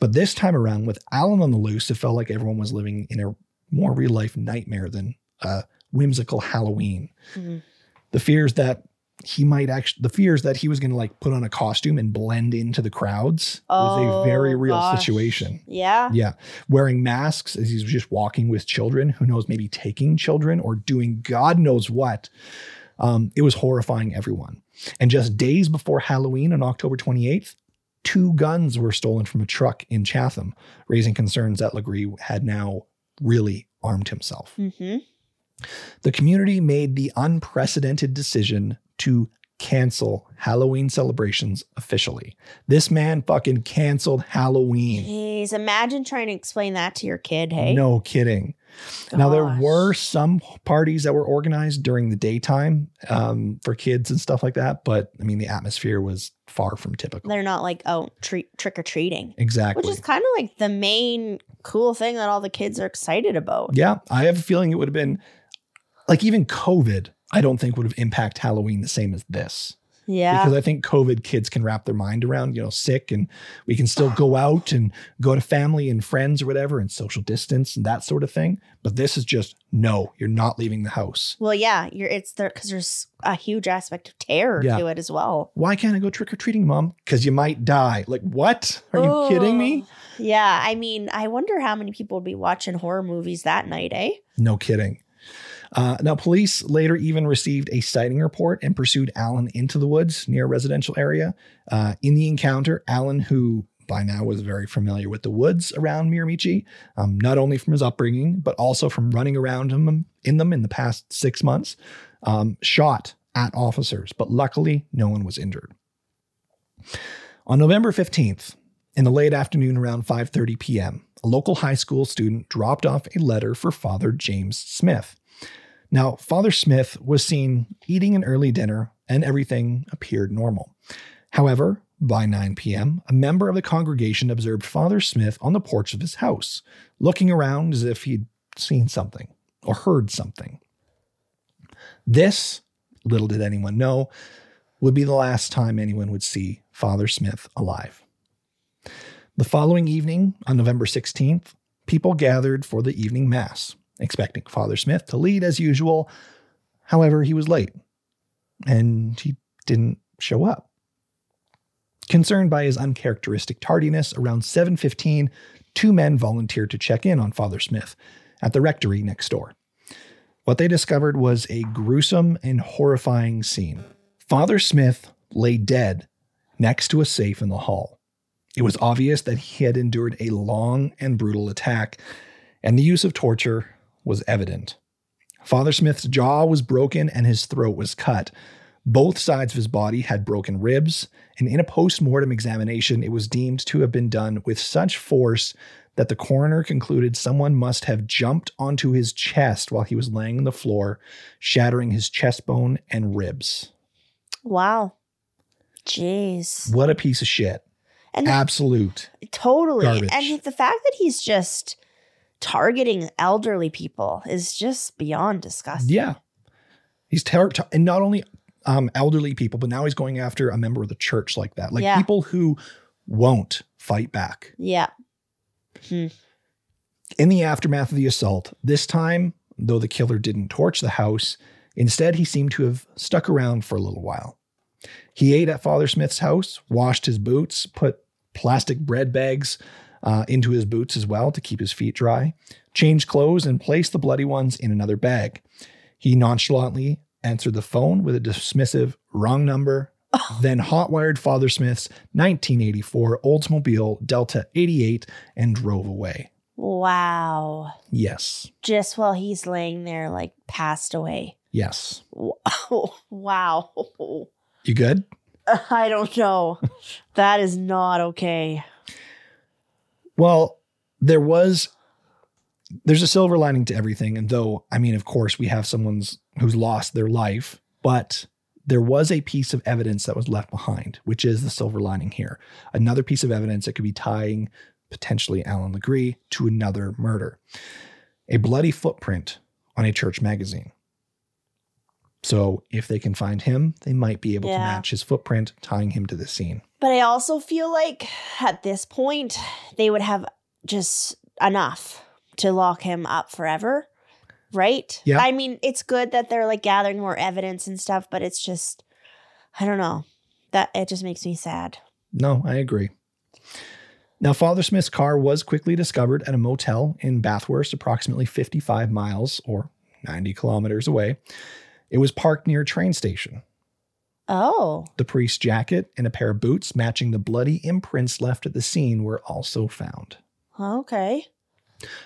But this time around, with Allan on the loose, it felt like everyone was living in a more real life nightmare than a whimsical Halloween. Mhm. The fears that he might actually, the fears that he was going to like put on a costume and blend into the crowds oh, was a very Oh, real gosh. situation. Yeah. Yeah. Wearing masks as he's just walking with children, who knows, maybe taking children or doing God knows what. Um, it was horrifying everyone. And just days before Halloween on October 28th, two guns were stolen from a truck in Chatham, raising concerns that Legere had now really armed himself. hmm The community made the unprecedented decision to cancel Halloween celebrations officially. This man fucking canceled Halloween. Jeez, imagine trying to explain that to your kid. Hey. No kidding. Now there were some parties that were organized during the daytime um, for kids and stuff like that, but I mean the atmosphere was far from typical. They're not like oh treat trick or treating, exactly. which is kind of like the main cool thing that all the kids are excited about. yeah, I have a feeling it would have been like even COVID. I don't think would have impacted Halloween the same as this. Yeah. because I think COVID kids can wrap their mind around, you know, sick and we can still go out and go to family and friends or whatever and social distance and that sort of thing. But this is just no, you're not leaving the house. well, yeah, you're it's there because there's a huge aspect of terror Yeah. to it as well. Why can't I go trick or treating, mom? Because you might die. Like, what? Are you kidding me? Yeah, I mean, I wonder how many people would be watching horror movies that night, eh? No kidding. Uh, now, police later even received a sighting report and pursued Allan into the woods near a residential area. Uh, in the encounter, Allan, who by now was very familiar with the woods around Miramichi, um, not only from his upbringing, but also from running around him in them in the past six months, um, shot at officers, but luckily no one was injured. On November 15th, in the late afternoon around 5:30 p.m., a local high school student dropped off a letter for Father James Smith. Now, Father Smith was seen eating an early dinner and everything appeared normal. However, by 9 p.m., a member of the congregation observed Father Smith on the porch of his house, looking around as if he'd seen something or heard something. This, little did anyone know, would be the last time anyone would see Father Smith alive. The following evening, on November 16th, people gathered for the evening mass, expecting Father Smith to lead as usual. However, he was late and he didn't show up. Concerned by his uncharacteristic tardiness, around 7:15, two men volunteered to check in on Father Smith at the rectory next door. What they discovered was a gruesome and horrifying scene. Father Smith lay dead next to a safe in the hall. It was obvious that he had endured a long and brutal attack, and the use of torture was evident. Father Smith's jaw was broken and his throat was cut. Both sides of his body had broken ribs, and in a post mortem examination, it was deemed to have been done with such force that the coroner concluded someone must have jumped onto his chest while he was laying on the floor, shattering his chest bone and ribs. Wow. Jeez. What a piece of shit. And Absolute. totally. Garbage. And the fact that he's just targeting elderly people is just beyond disgusting. Yeah. He's ter- ter- and not only um, elderly people, but now he's going after a member of the church like that, like Yeah. people who won't fight back. Yeah. In the aftermath of the assault, this time, though the killer didn't torch the house, instead he seemed to have stuck around for a little while. He ate at Father Smith's house, washed his boots, put plastic bread bags uh, into his boots as well to keep his feet dry, changed clothes, and placed the bloody ones in another bag. He nonchalantly answered the phone with a dismissive wrong number, then hotwired Father Smith's 1984 Oldsmobile Delta 88 and drove away. Wow. Yes. Just while he's laying there, like passed away. Yes. wow. You good? I don't know. that is not okay. Well, there was there's a silver lining to everything and though I mean of course we have someone's who's lost their life, but there was a piece of evidence that was left behind, which is the silver lining here. Another piece of evidence that could be tying potentially Allan Legere to another murder. A bloody footprint on a church magazine. So if they can find him, they might be able to match his footprint, tying him to the scene. But I also feel like at this point, they would have just enough to lock him up forever. Right? Yeah. I mean, it's good that they're like gathering more evidence and stuff, but it's just, I don't know. That it just makes me sad. No, I agree. Now, Father Smith's car was quickly discovered at a motel in Bathurst, approximately 55 miles or 90 kilometers away. It was parked near a train station. Oh. The priest's jacket and a pair of boots matching the bloody imprints left at the scene were also found. Okay.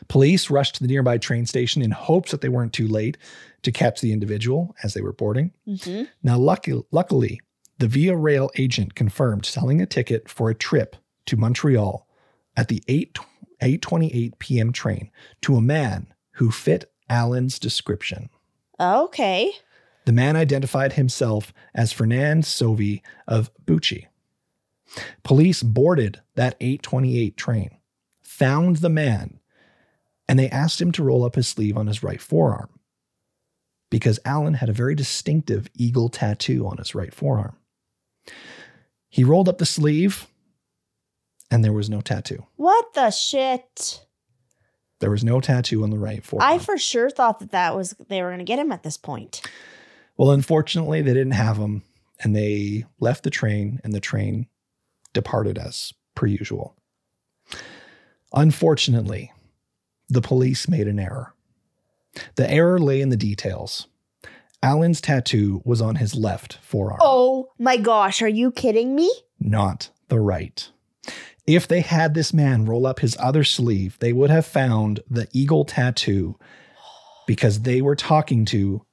Police rushed to the nearby train station in hopes that they weren't too late to catch the individual as they were boarding. Mm-hmm. Now, lucky, luckily, the Via Rail agent confirmed selling a ticket for a trip to Montreal at the 8 8:28 p.m. train to a man who fit Allan's description. Okay. The man identified himself as Fernand Savoie of Bucci. Police boarded that 828 train, found the man, and they asked him to roll up his sleeve on his right forearm because Allan had a very distinctive eagle tattoo on his right forearm. He rolled up the sleeve and there was no tattoo. What the shit? There was no tattoo on the right forearm. I for sure thought that that was they were going to get him at this point. Well, unfortunately, they didn't have him and they left the train and the train departed as per usual. Unfortunately, the police made an error. The error lay in the details. Allan's tattoo was on his left forearm, Oh my gosh, are you kidding me? not the right. If they had this man roll up his other sleeve, they would have found the eagle tattoo because they were talking to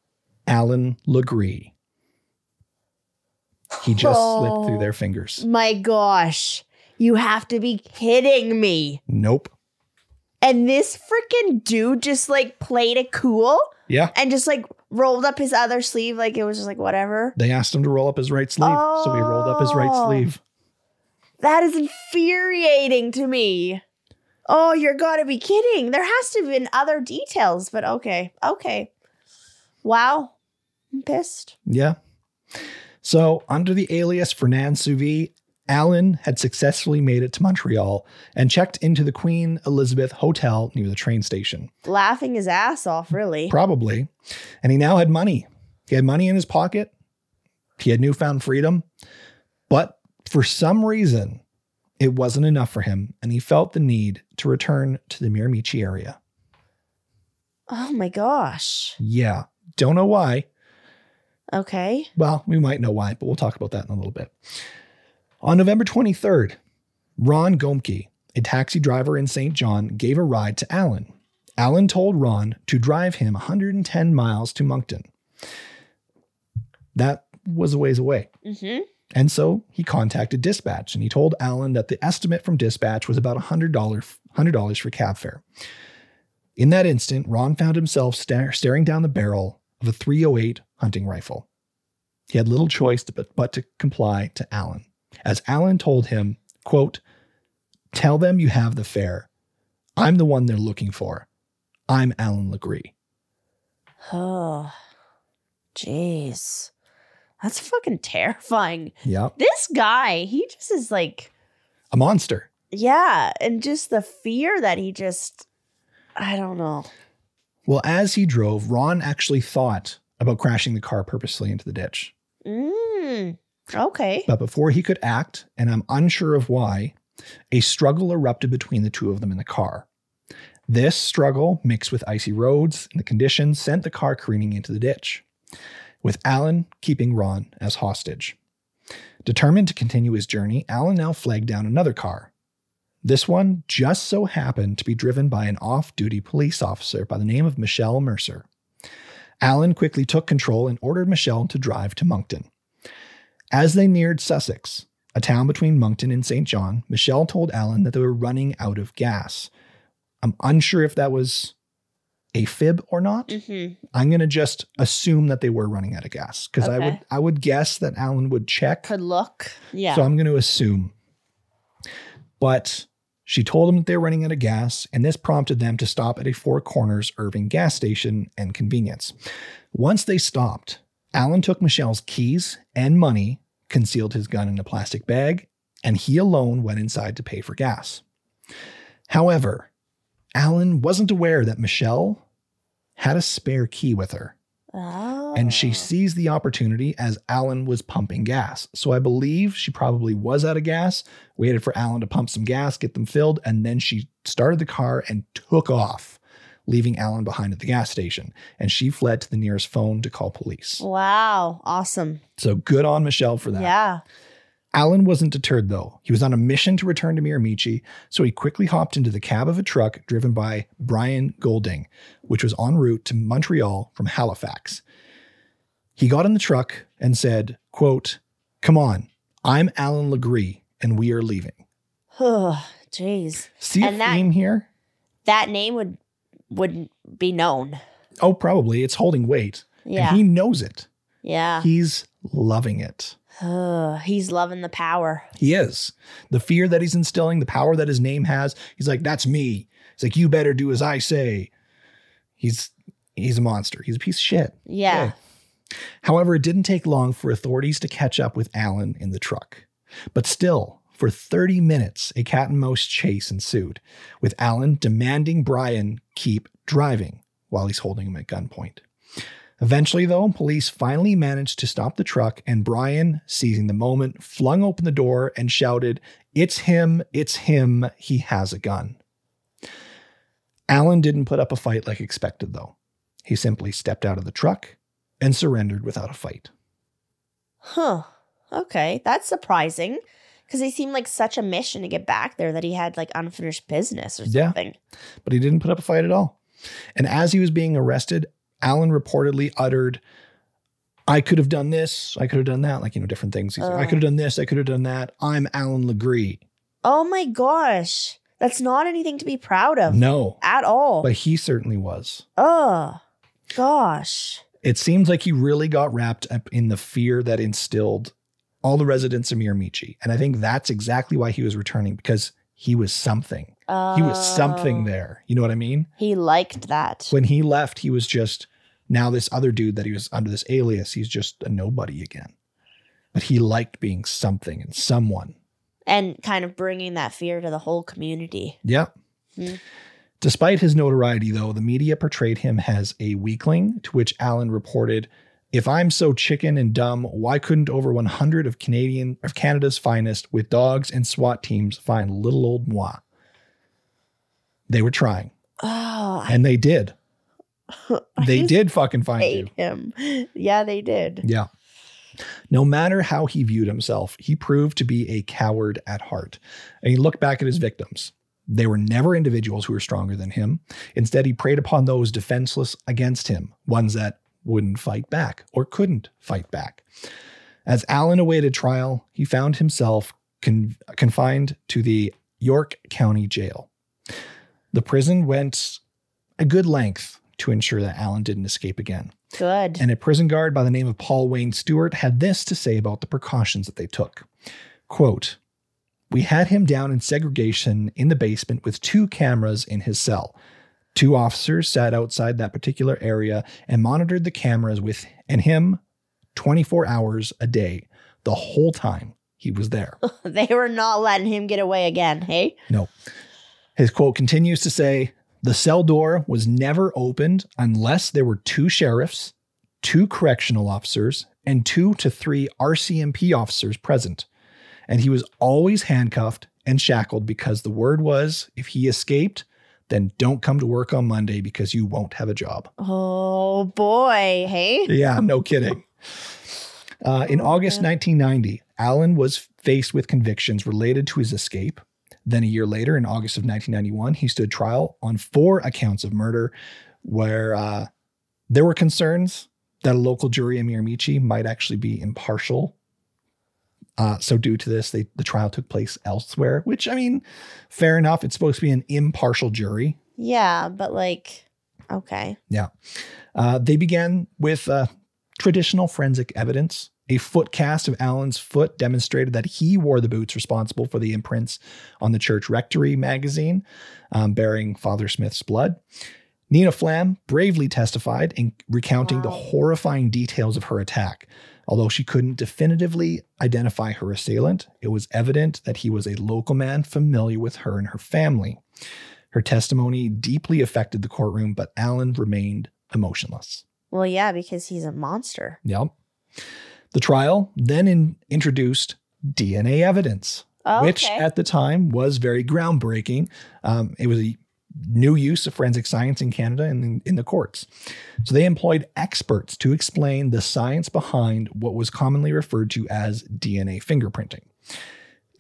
Allan Legere. He just slipped through their oh fingers. My gosh. You have to be kidding me. Nope. And this freaking dude just like played it cool Yeah. and just like rolled up his other sleeve like it was just like whatever. They asked him to roll up his right sleeve, so he rolled up his right Oh. sleeve. That is infuriating to me. Oh, you're gotta be kidding. There has to have been other details, but okay. Okay. Wow. I'm pissed. Yeah. So, under the alias Fernand Savoie, Allan had successfully made it to Montreal and checked into the Queen Elizabeth Hotel near the train station. Laughing his ass off, really. Probably. And he now had money. He had money in his pocket. He had newfound freedom. But for some reason, it wasn't enough for him, and he felt the need to return to the Miramichi area. Oh my gosh. Yeah. Don't know why. Okay. Well, we might know why, but we'll talk about that in a little bit. On November 23rd, Ron Gomke, a taxi driver in St. John, gave a ride to Allan. Allan told Ron to drive him 110 miles to Moncton. That was a ways away. Mm-hmm. And so he contacted dispatch and he told Allan that the estimate from dispatch was about $100, $100 for cab fare. In that instant, Ron found himself sta- staring down the barrel of a 308 hunting rifle. He had little choice to, but, but to comply to Allan, as Allan told him, quote, Tell them you have the fare. I'm the one they're looking for. I'm Allan Legere. Oh, jeez. That's fucking terrifying. Yeah. This guy, he just is like, A monster. yeah. And just the fear that he just, I don't know. Well, as he drove, Ron actually thought about crashing the car purposely into the ditch. Mm, okay. But before he could act, and I'm unsure of why, a struggle erupted between the two of them in the car. This struggle, mixed with icy roads and the conditions, sent the car careening into the ditch, with Allan keeping Ron as hostage. Determined to continue his journey, Allan now flagged down another car. This one just so happened to be driven by an off duty police officer by the name of Michelle Mercer. Allan quickly took control and ordered Michelle to drive to Moncton. As they neared Sussex, a town between Moncton and St. John, Michelle told Allan that they were running out of gas. I'm unsure if that was a fib or not. Mm-hmm. I'm going to just assume that they were running out of gas because I would I would guess that Allan would check. Could look. Yeah. So I'm going to assume. But she told them that they were running out of gas, and this prompted them to stop at a Four Corners Irving gas station and convenience. Once they stopped, Allan took Michelle's keys and money, concealed his gun in a plastic bag, and he alone went inside to pay for gas. However, Allan wasn't aware that Michelle had a spare key with her, Oh. and she oh. seized the opportunity as Allan was pumping gas. So I believe she probably was out of gas, waited for Allan to pump some gas, get them filled, and then she started the car and took off, leaving Allan behind at the gas station. And she fled to the nearest phone to call police. Wow. Awesome. So good on Michelle for that. Yeah. Allan wasn't deterred though. He was on a mission to return to Miramichi, so he quickly hopped into the cab of a truck driven by Brian Golding, which was en route to Montreal from Halifax. He got in the truck and said, quote, Come on, I'm Allan Legere, and we are leaving. Oh, jeez. See a And that- theme here? That name would wouldn't be known. Oh, probably. It's holding weight. Yeah. And he knows it. Yeah. He's loving it. He's loving the power. He is. The fear that he's instilling, the power that his name has, he's like, that's me. He's like, you better do as I say. He's he's a monster. He's a piece of shit. Yeah. However, it didn't take long for authorities to catch up with Allan in the truck. But still, for 30 minutes, a cat and mouse chase ensued, with Allan demanding Brian keep driving while he's holding him at gunpoint. Eventually, though, police finally managed to stop the truck, and Brian, seizing the moment, flung open the door and shouted, It's him, it's him, he has a gun. Allan didn't put up a fight like expected, though. He simply stepped out of the truck and surrendered without a fight. Huh. Okay. That's surprising. Because he seemed like such a mission to get back there that he had like unfinished business or Yeah. something. But he didn't put up a fight at all. And as he was being arrested, Allan reportedly uttered, I could have done this, I could have done that, like, you know, different things. He's like, I could have done this, I could have done that. I'm Allan Legere. Oh my gosh. That's not anything to be proud of No, at all. but he certainly was. oh, gosh. It seems like he really got wrapped up in the fear that instilled all the residents of Miramichi. And I think that's exactly why he was returning because he was something. He was something Oh. there. You know what I mean? He liked that. When he left, he was just now this other dude that he was under this alias. He's just a nobody again. But he liked being something and someone. and kind of bringing that fear to the whole community. Yep. Hmm. Despite his notoriety, though, the media portrayed him as a weakling, to which Allan reported, If I'm so chicken and dumb, why couldn't over 100 of Canadian of Canada's finest with dogs and SWAT teams find little old moi? They were trying, Oh, and they did. They did fucking find you. him. Yeah, they did. Yeah. No matter how he viewed himself, he proved to be a coward at heart. And he looked back at his victims. They were never individuals who were stronger than him. Instead, he preyed upon those defenseless against him, ones that wouldn't fight back or couldn't fight back. As Allan awaited trial, he found himself con- confined to the York County Jail. The prison went a good length to ensure that Allan didn't escape again. Good. And a prison guard by the name of Paul Wayne Stewart had this to say about the precautions that they took. Quote, we had him down in segregation in the basement with two cameras in his cell. Two officers sat outside that particular area and monitored the cameras with and him 24 hours a day, the whole time he was there. they were not letting him get away again. Hey, No. His quote continues to say The cell door was never opened unless there were two sheriffs, two correctional officers, and two to three RCMP officers present. And he was always handcuffed and shackled because the word was if he escaped, then don't come to work on Monday because you won't have a job. oh boy. Hey, Yeah, no kidding. Uh, in August 1990, Allan was faced with convictions related to his escape. Then, a year later, in August of 1991, he stood trial on four accounts of murder where uh, there were concerns that a local jury in Miramichi might actually be impartial. Uh, so, due to this, they, the trial took place elsewhere, which, I mean, fair enough. It's supposed to be an impartial jury. yeah, but like, okay. Yeah. Uh, they began with uh, traditional forensic evidence. A foot cast of Allan's foot demonstrated that he wore the boots responsible for the imprints on the church rectory magazine um, bearing Father Smith's blood. Nina Flam bravely testified in recounting the horrifying details of her attack. Although she couldn't definitively identify her assailant, it was evident that he was a local man familiar with her and her family. Her testimony deeply affected the courtroom, but Allan remained emotionless. Well, yeah, because he's a monster. Yep. The trial then in- introduced DNA evidence, Oh, which at the time was very groundbreaking. Um, it was a new use of forensic science in Canada and in, in the courts. So they employed experts to explain the science behind what was commonly referred to as DNA fingerprinting.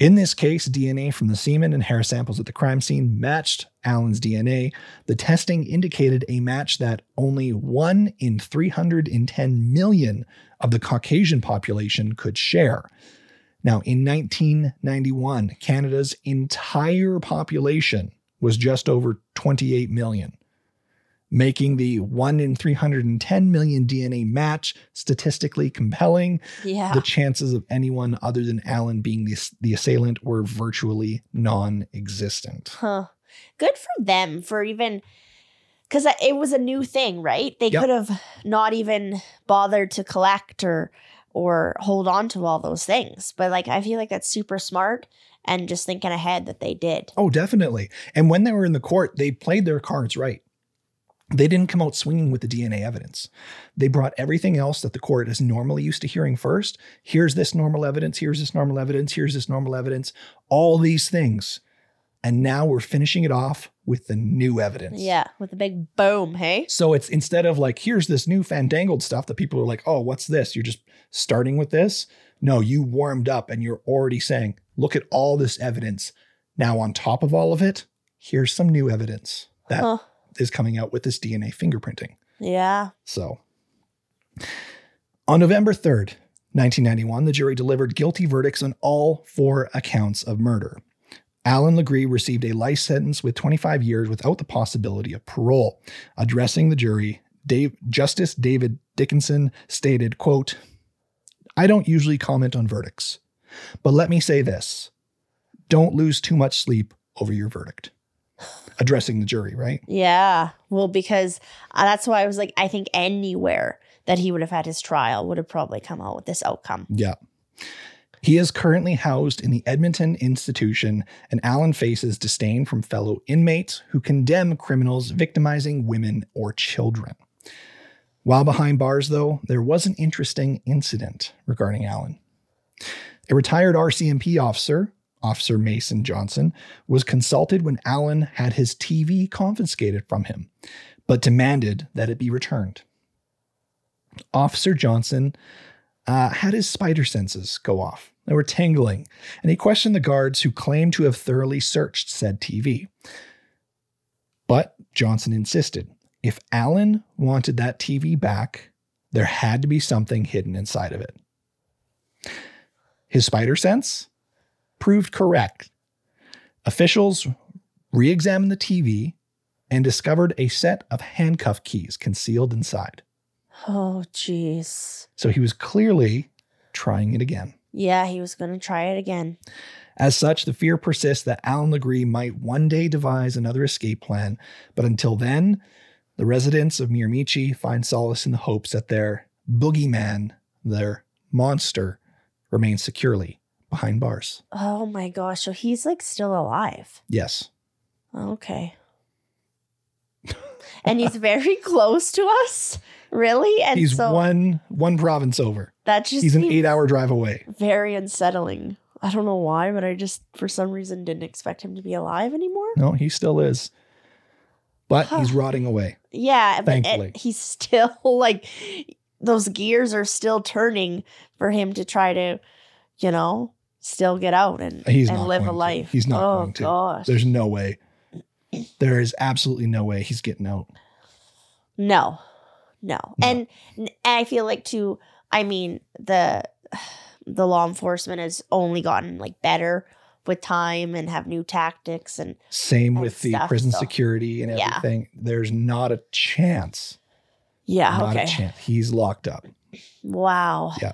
In this case, DNA from the semen and hair samples at the crime scene matched Allan's DNA. The testing indicated a match that only 1 in 310 million of the Caucasian population could share. Now, in 1991, Canada's entire population was just over 28 million, making the 1 in 310 million DNA match statistically compelling Yeah. the chances of anyone other than Allan being the, the assailant were virtually non existent. Huh. Good for them for even because it was a new thing, right? They Yep. could have not even bothered to collect or or hold on to all those things. But like, I feel like that's super smart and just thinking ahead that they did. Oh, definitely. And when they were in the court, they played their cards right. They didn't come out swinging with the DNA evidence. They brought everything else that the court is normally used to hearing first. Here's this normal evidence. Here's this normal evidence. Here's this normal evidence. All these things. And now we're finishing it off with the new evidence. Yeah, with a big boom, hey? So it's instead of like, here's this new fandangled stuff that people are like, oh, what's this? You're just starting with this. No, you warmed up and you're already saying, look at all this evidence. Now, on top of all of it, here's some new evidence that is coming out with this DNA fingerprinting. Yeah. So on November 3rd, 1991, the jury delivered guilty verdicts on all four accounts of murder. Allan Legere received a life sentence with 25 years without the possibility of parole. Addressing the jury, Dave, Justice David Dickinson stated, quote, I don't usually comment on verdicts, but let me say this. Don't lose too much sleep over your verdict. Addressing the jury, right? Yeah. Well, because uh, that's why I was like, I think anywhere that he would have had his trial would have probably come out with this outcome. Yeah. He is currently housed in the Edmonton Institution, and Allan faces disdain from fellow inmates who condemn criminals victimizing women or children. While behind bars, though, there was an interesting incident regarding Allan. A retired RCMP officer, Officer Mason Johnson, was consulted when Allan had his TV confiscated from him, but demanded that it be returned. Officer Johnson uh, had his spider senses go off. They were tingling, and he questioned the guards who claimed to have thoroughly searched said TV. But Johnson insisted if Allan wanted that TV back, there had to be something hidden inside of it. His spider sense proved correct. Officials re examined the TV and discovered a set of handcuff keys concealed inside. Oh, jeez. So he was clearly trying it again. Yeah, he was going to try it again. As such, the fear persists that Allan Legere might one day devise another escape plan, but until then, the residents of Miramichi find solace in the hopes that their boogeyman, their monster, remains securely behind bars. Oh my gosh. So he's like still alive. Yes. Okay. and he's very close to us. Really? And He's so one one province over. that just He's an eight hour drive away. very unsettling. I don't know why, but I just for some reason didn't expect him to be alive anymore. No, he still is. But he's rotting away. Yeah, but it- Thankfully. he's still like those gears are still turning for him to try to, you know, still get out and, He's and not live a going to. life. He's not oh, going to. gosh. There's no way. There is absolutely no way he's getting out. No, no. And, and I feel like too, I mean, the the law enforcement has only gotten like better with time and have new tactics and Same and with the stuff, prison so- security and Yeah. everything. There's not a chance. yeah, not okay. a chance. He's locked up. Wow. Yeah.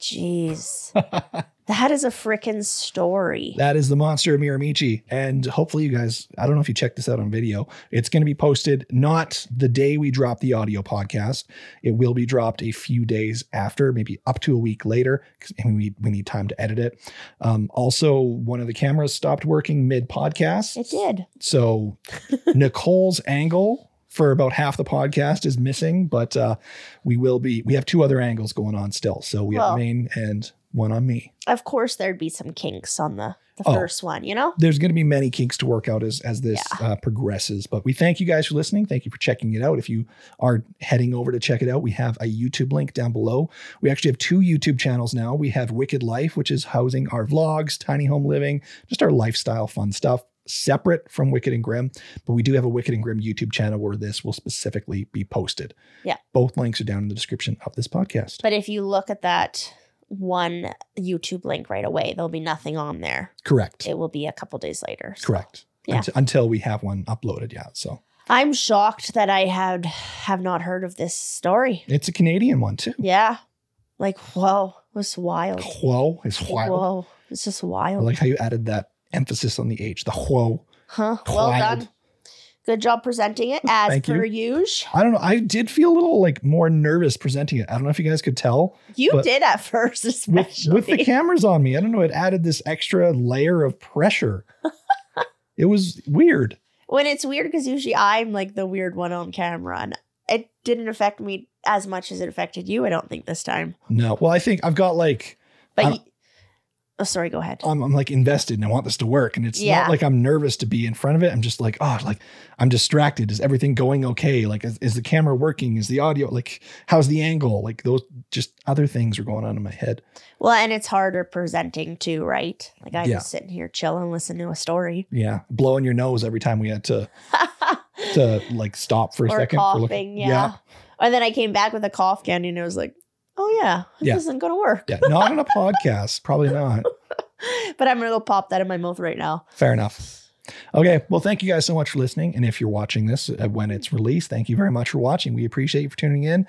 Jeez. That is a freaking story. That is the monster of Miramichi. And hopefully, you guys, I don't know if you checked this out on video. It's going to be posted not the day we drop the audio podcast. It will be dropped a few days after, maybe up to a week later, because we, we need time to edit it. Um, also, one of the cameras stopped working mid podcast. It did. So Nicole's angle for about half the podcast is missing, but uh, we will be, we have two other angles going on still. So we Well- have main and one on me. Of course, there'd be some kinks on the, the Oh. first one, you know? there's going to be many kinks to work out as as this uh, progresses. But we thank you guys for listening. Thank you for checking it out. If you are heading over to check it out, we have a YouTube link down below. We actually have two YouTube channels now. We have Wicked Life, which is housing our vlogs, tiny home living, just our lifestyle fun stuff. Separate from Wicked and Grim, but we do have a Wicked and Grim YouTube channel where this will specifically be posted. Yeah. Both links are down in the description of this podcast. But if you look at that one YouTube link right away, there'll be nothing on there. Correct. It will be a couple days later. so. Correct. Yeah. Unt- until we have one uploaded. Yeah. So I'm shocked that I had have not heard of this story. it's a Canadian one too. Yeah. Like, whoa, it was wild. Whoa it's wild. Whoa. It's just I wild. like how you added that emphasis on the H, the whoa. huh? Well wild. done. Good job presenting it as Thank you. usual. I don't know. I did feel a little like more nervous presenting it. I don't know if you guys could tell. You did at first, With, especially. with the cameras on me, I don't know. It added this extra layer of pressure. it was weird. when it's weird because usually I'm like the weird one on camera, and it didn't affect me as much as it affected you. I don't think this time. No. Well, I think I've got like, But oh, sorry. Go ahead. I'm, I'm like invested and I want this to work. And it's Yeah. not like I'm nervous to be in front of it. I'm just like, oh, like I'm distracted. Is everything going okay? Like, is, is the camera working? Is the audio like, how's the angle? Like, those just other things are going on in my head. Well, and it's harder presenting too, right? Like I'm Yeah. just sitting here chilling, listening to a story Yeah, blowing your nose every time we had to to like stop for a or second. coughing. yeah. And then I came back with a cough candy, and it was like, oh yeah, this Yeah. isn't gonna work. yeah, not on a podcast, probably not. But I'm gonna go pop that in my mouth right now. Fair enough. Okay, well, thank you guys so much for listening. And if you're watching this uh, when it's released, thank you very much for watching. We appreciate you for tuning in.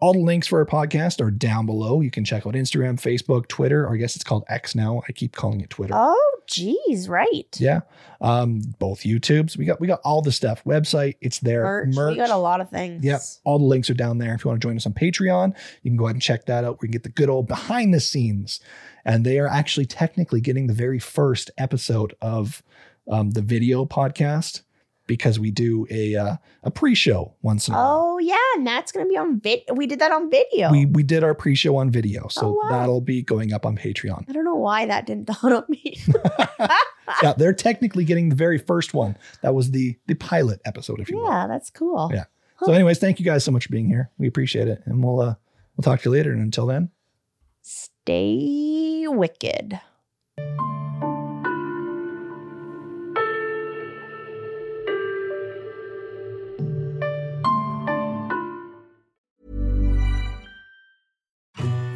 All the links for our podcast are down below. You can check out Instagram, Facebook, Twitter, or I guess it's called X now. I keep calling it Twitter. Oh, geez, right. Yeah, um, both YouTubes. We got we got all the stuff. Website, it's there. Merch. We got a lot of things. Yep. All the links are down there. If you want to join us on Patreon, you can go ahead and check that out. We can get the good old behind the scenes. And they are actually technically getting the very first episode of um, the video podcast because we do a uh, a pre-show once in a while. Oh yeah, and that's gonna be on vid. We did that on video. We we did our pre-show on video. So Oh, wow. that'll be going up on Patreon. I don't know why that didn't dawn on me. yeah, they're technically getting the very first one. That was the the pilot episode, if you will. yeah, that's cool. Yeah. So, anyways, thank you guys so much for being here. We appreciate it. And we'll uh we'll talk to you later. And until then. Stay wicked.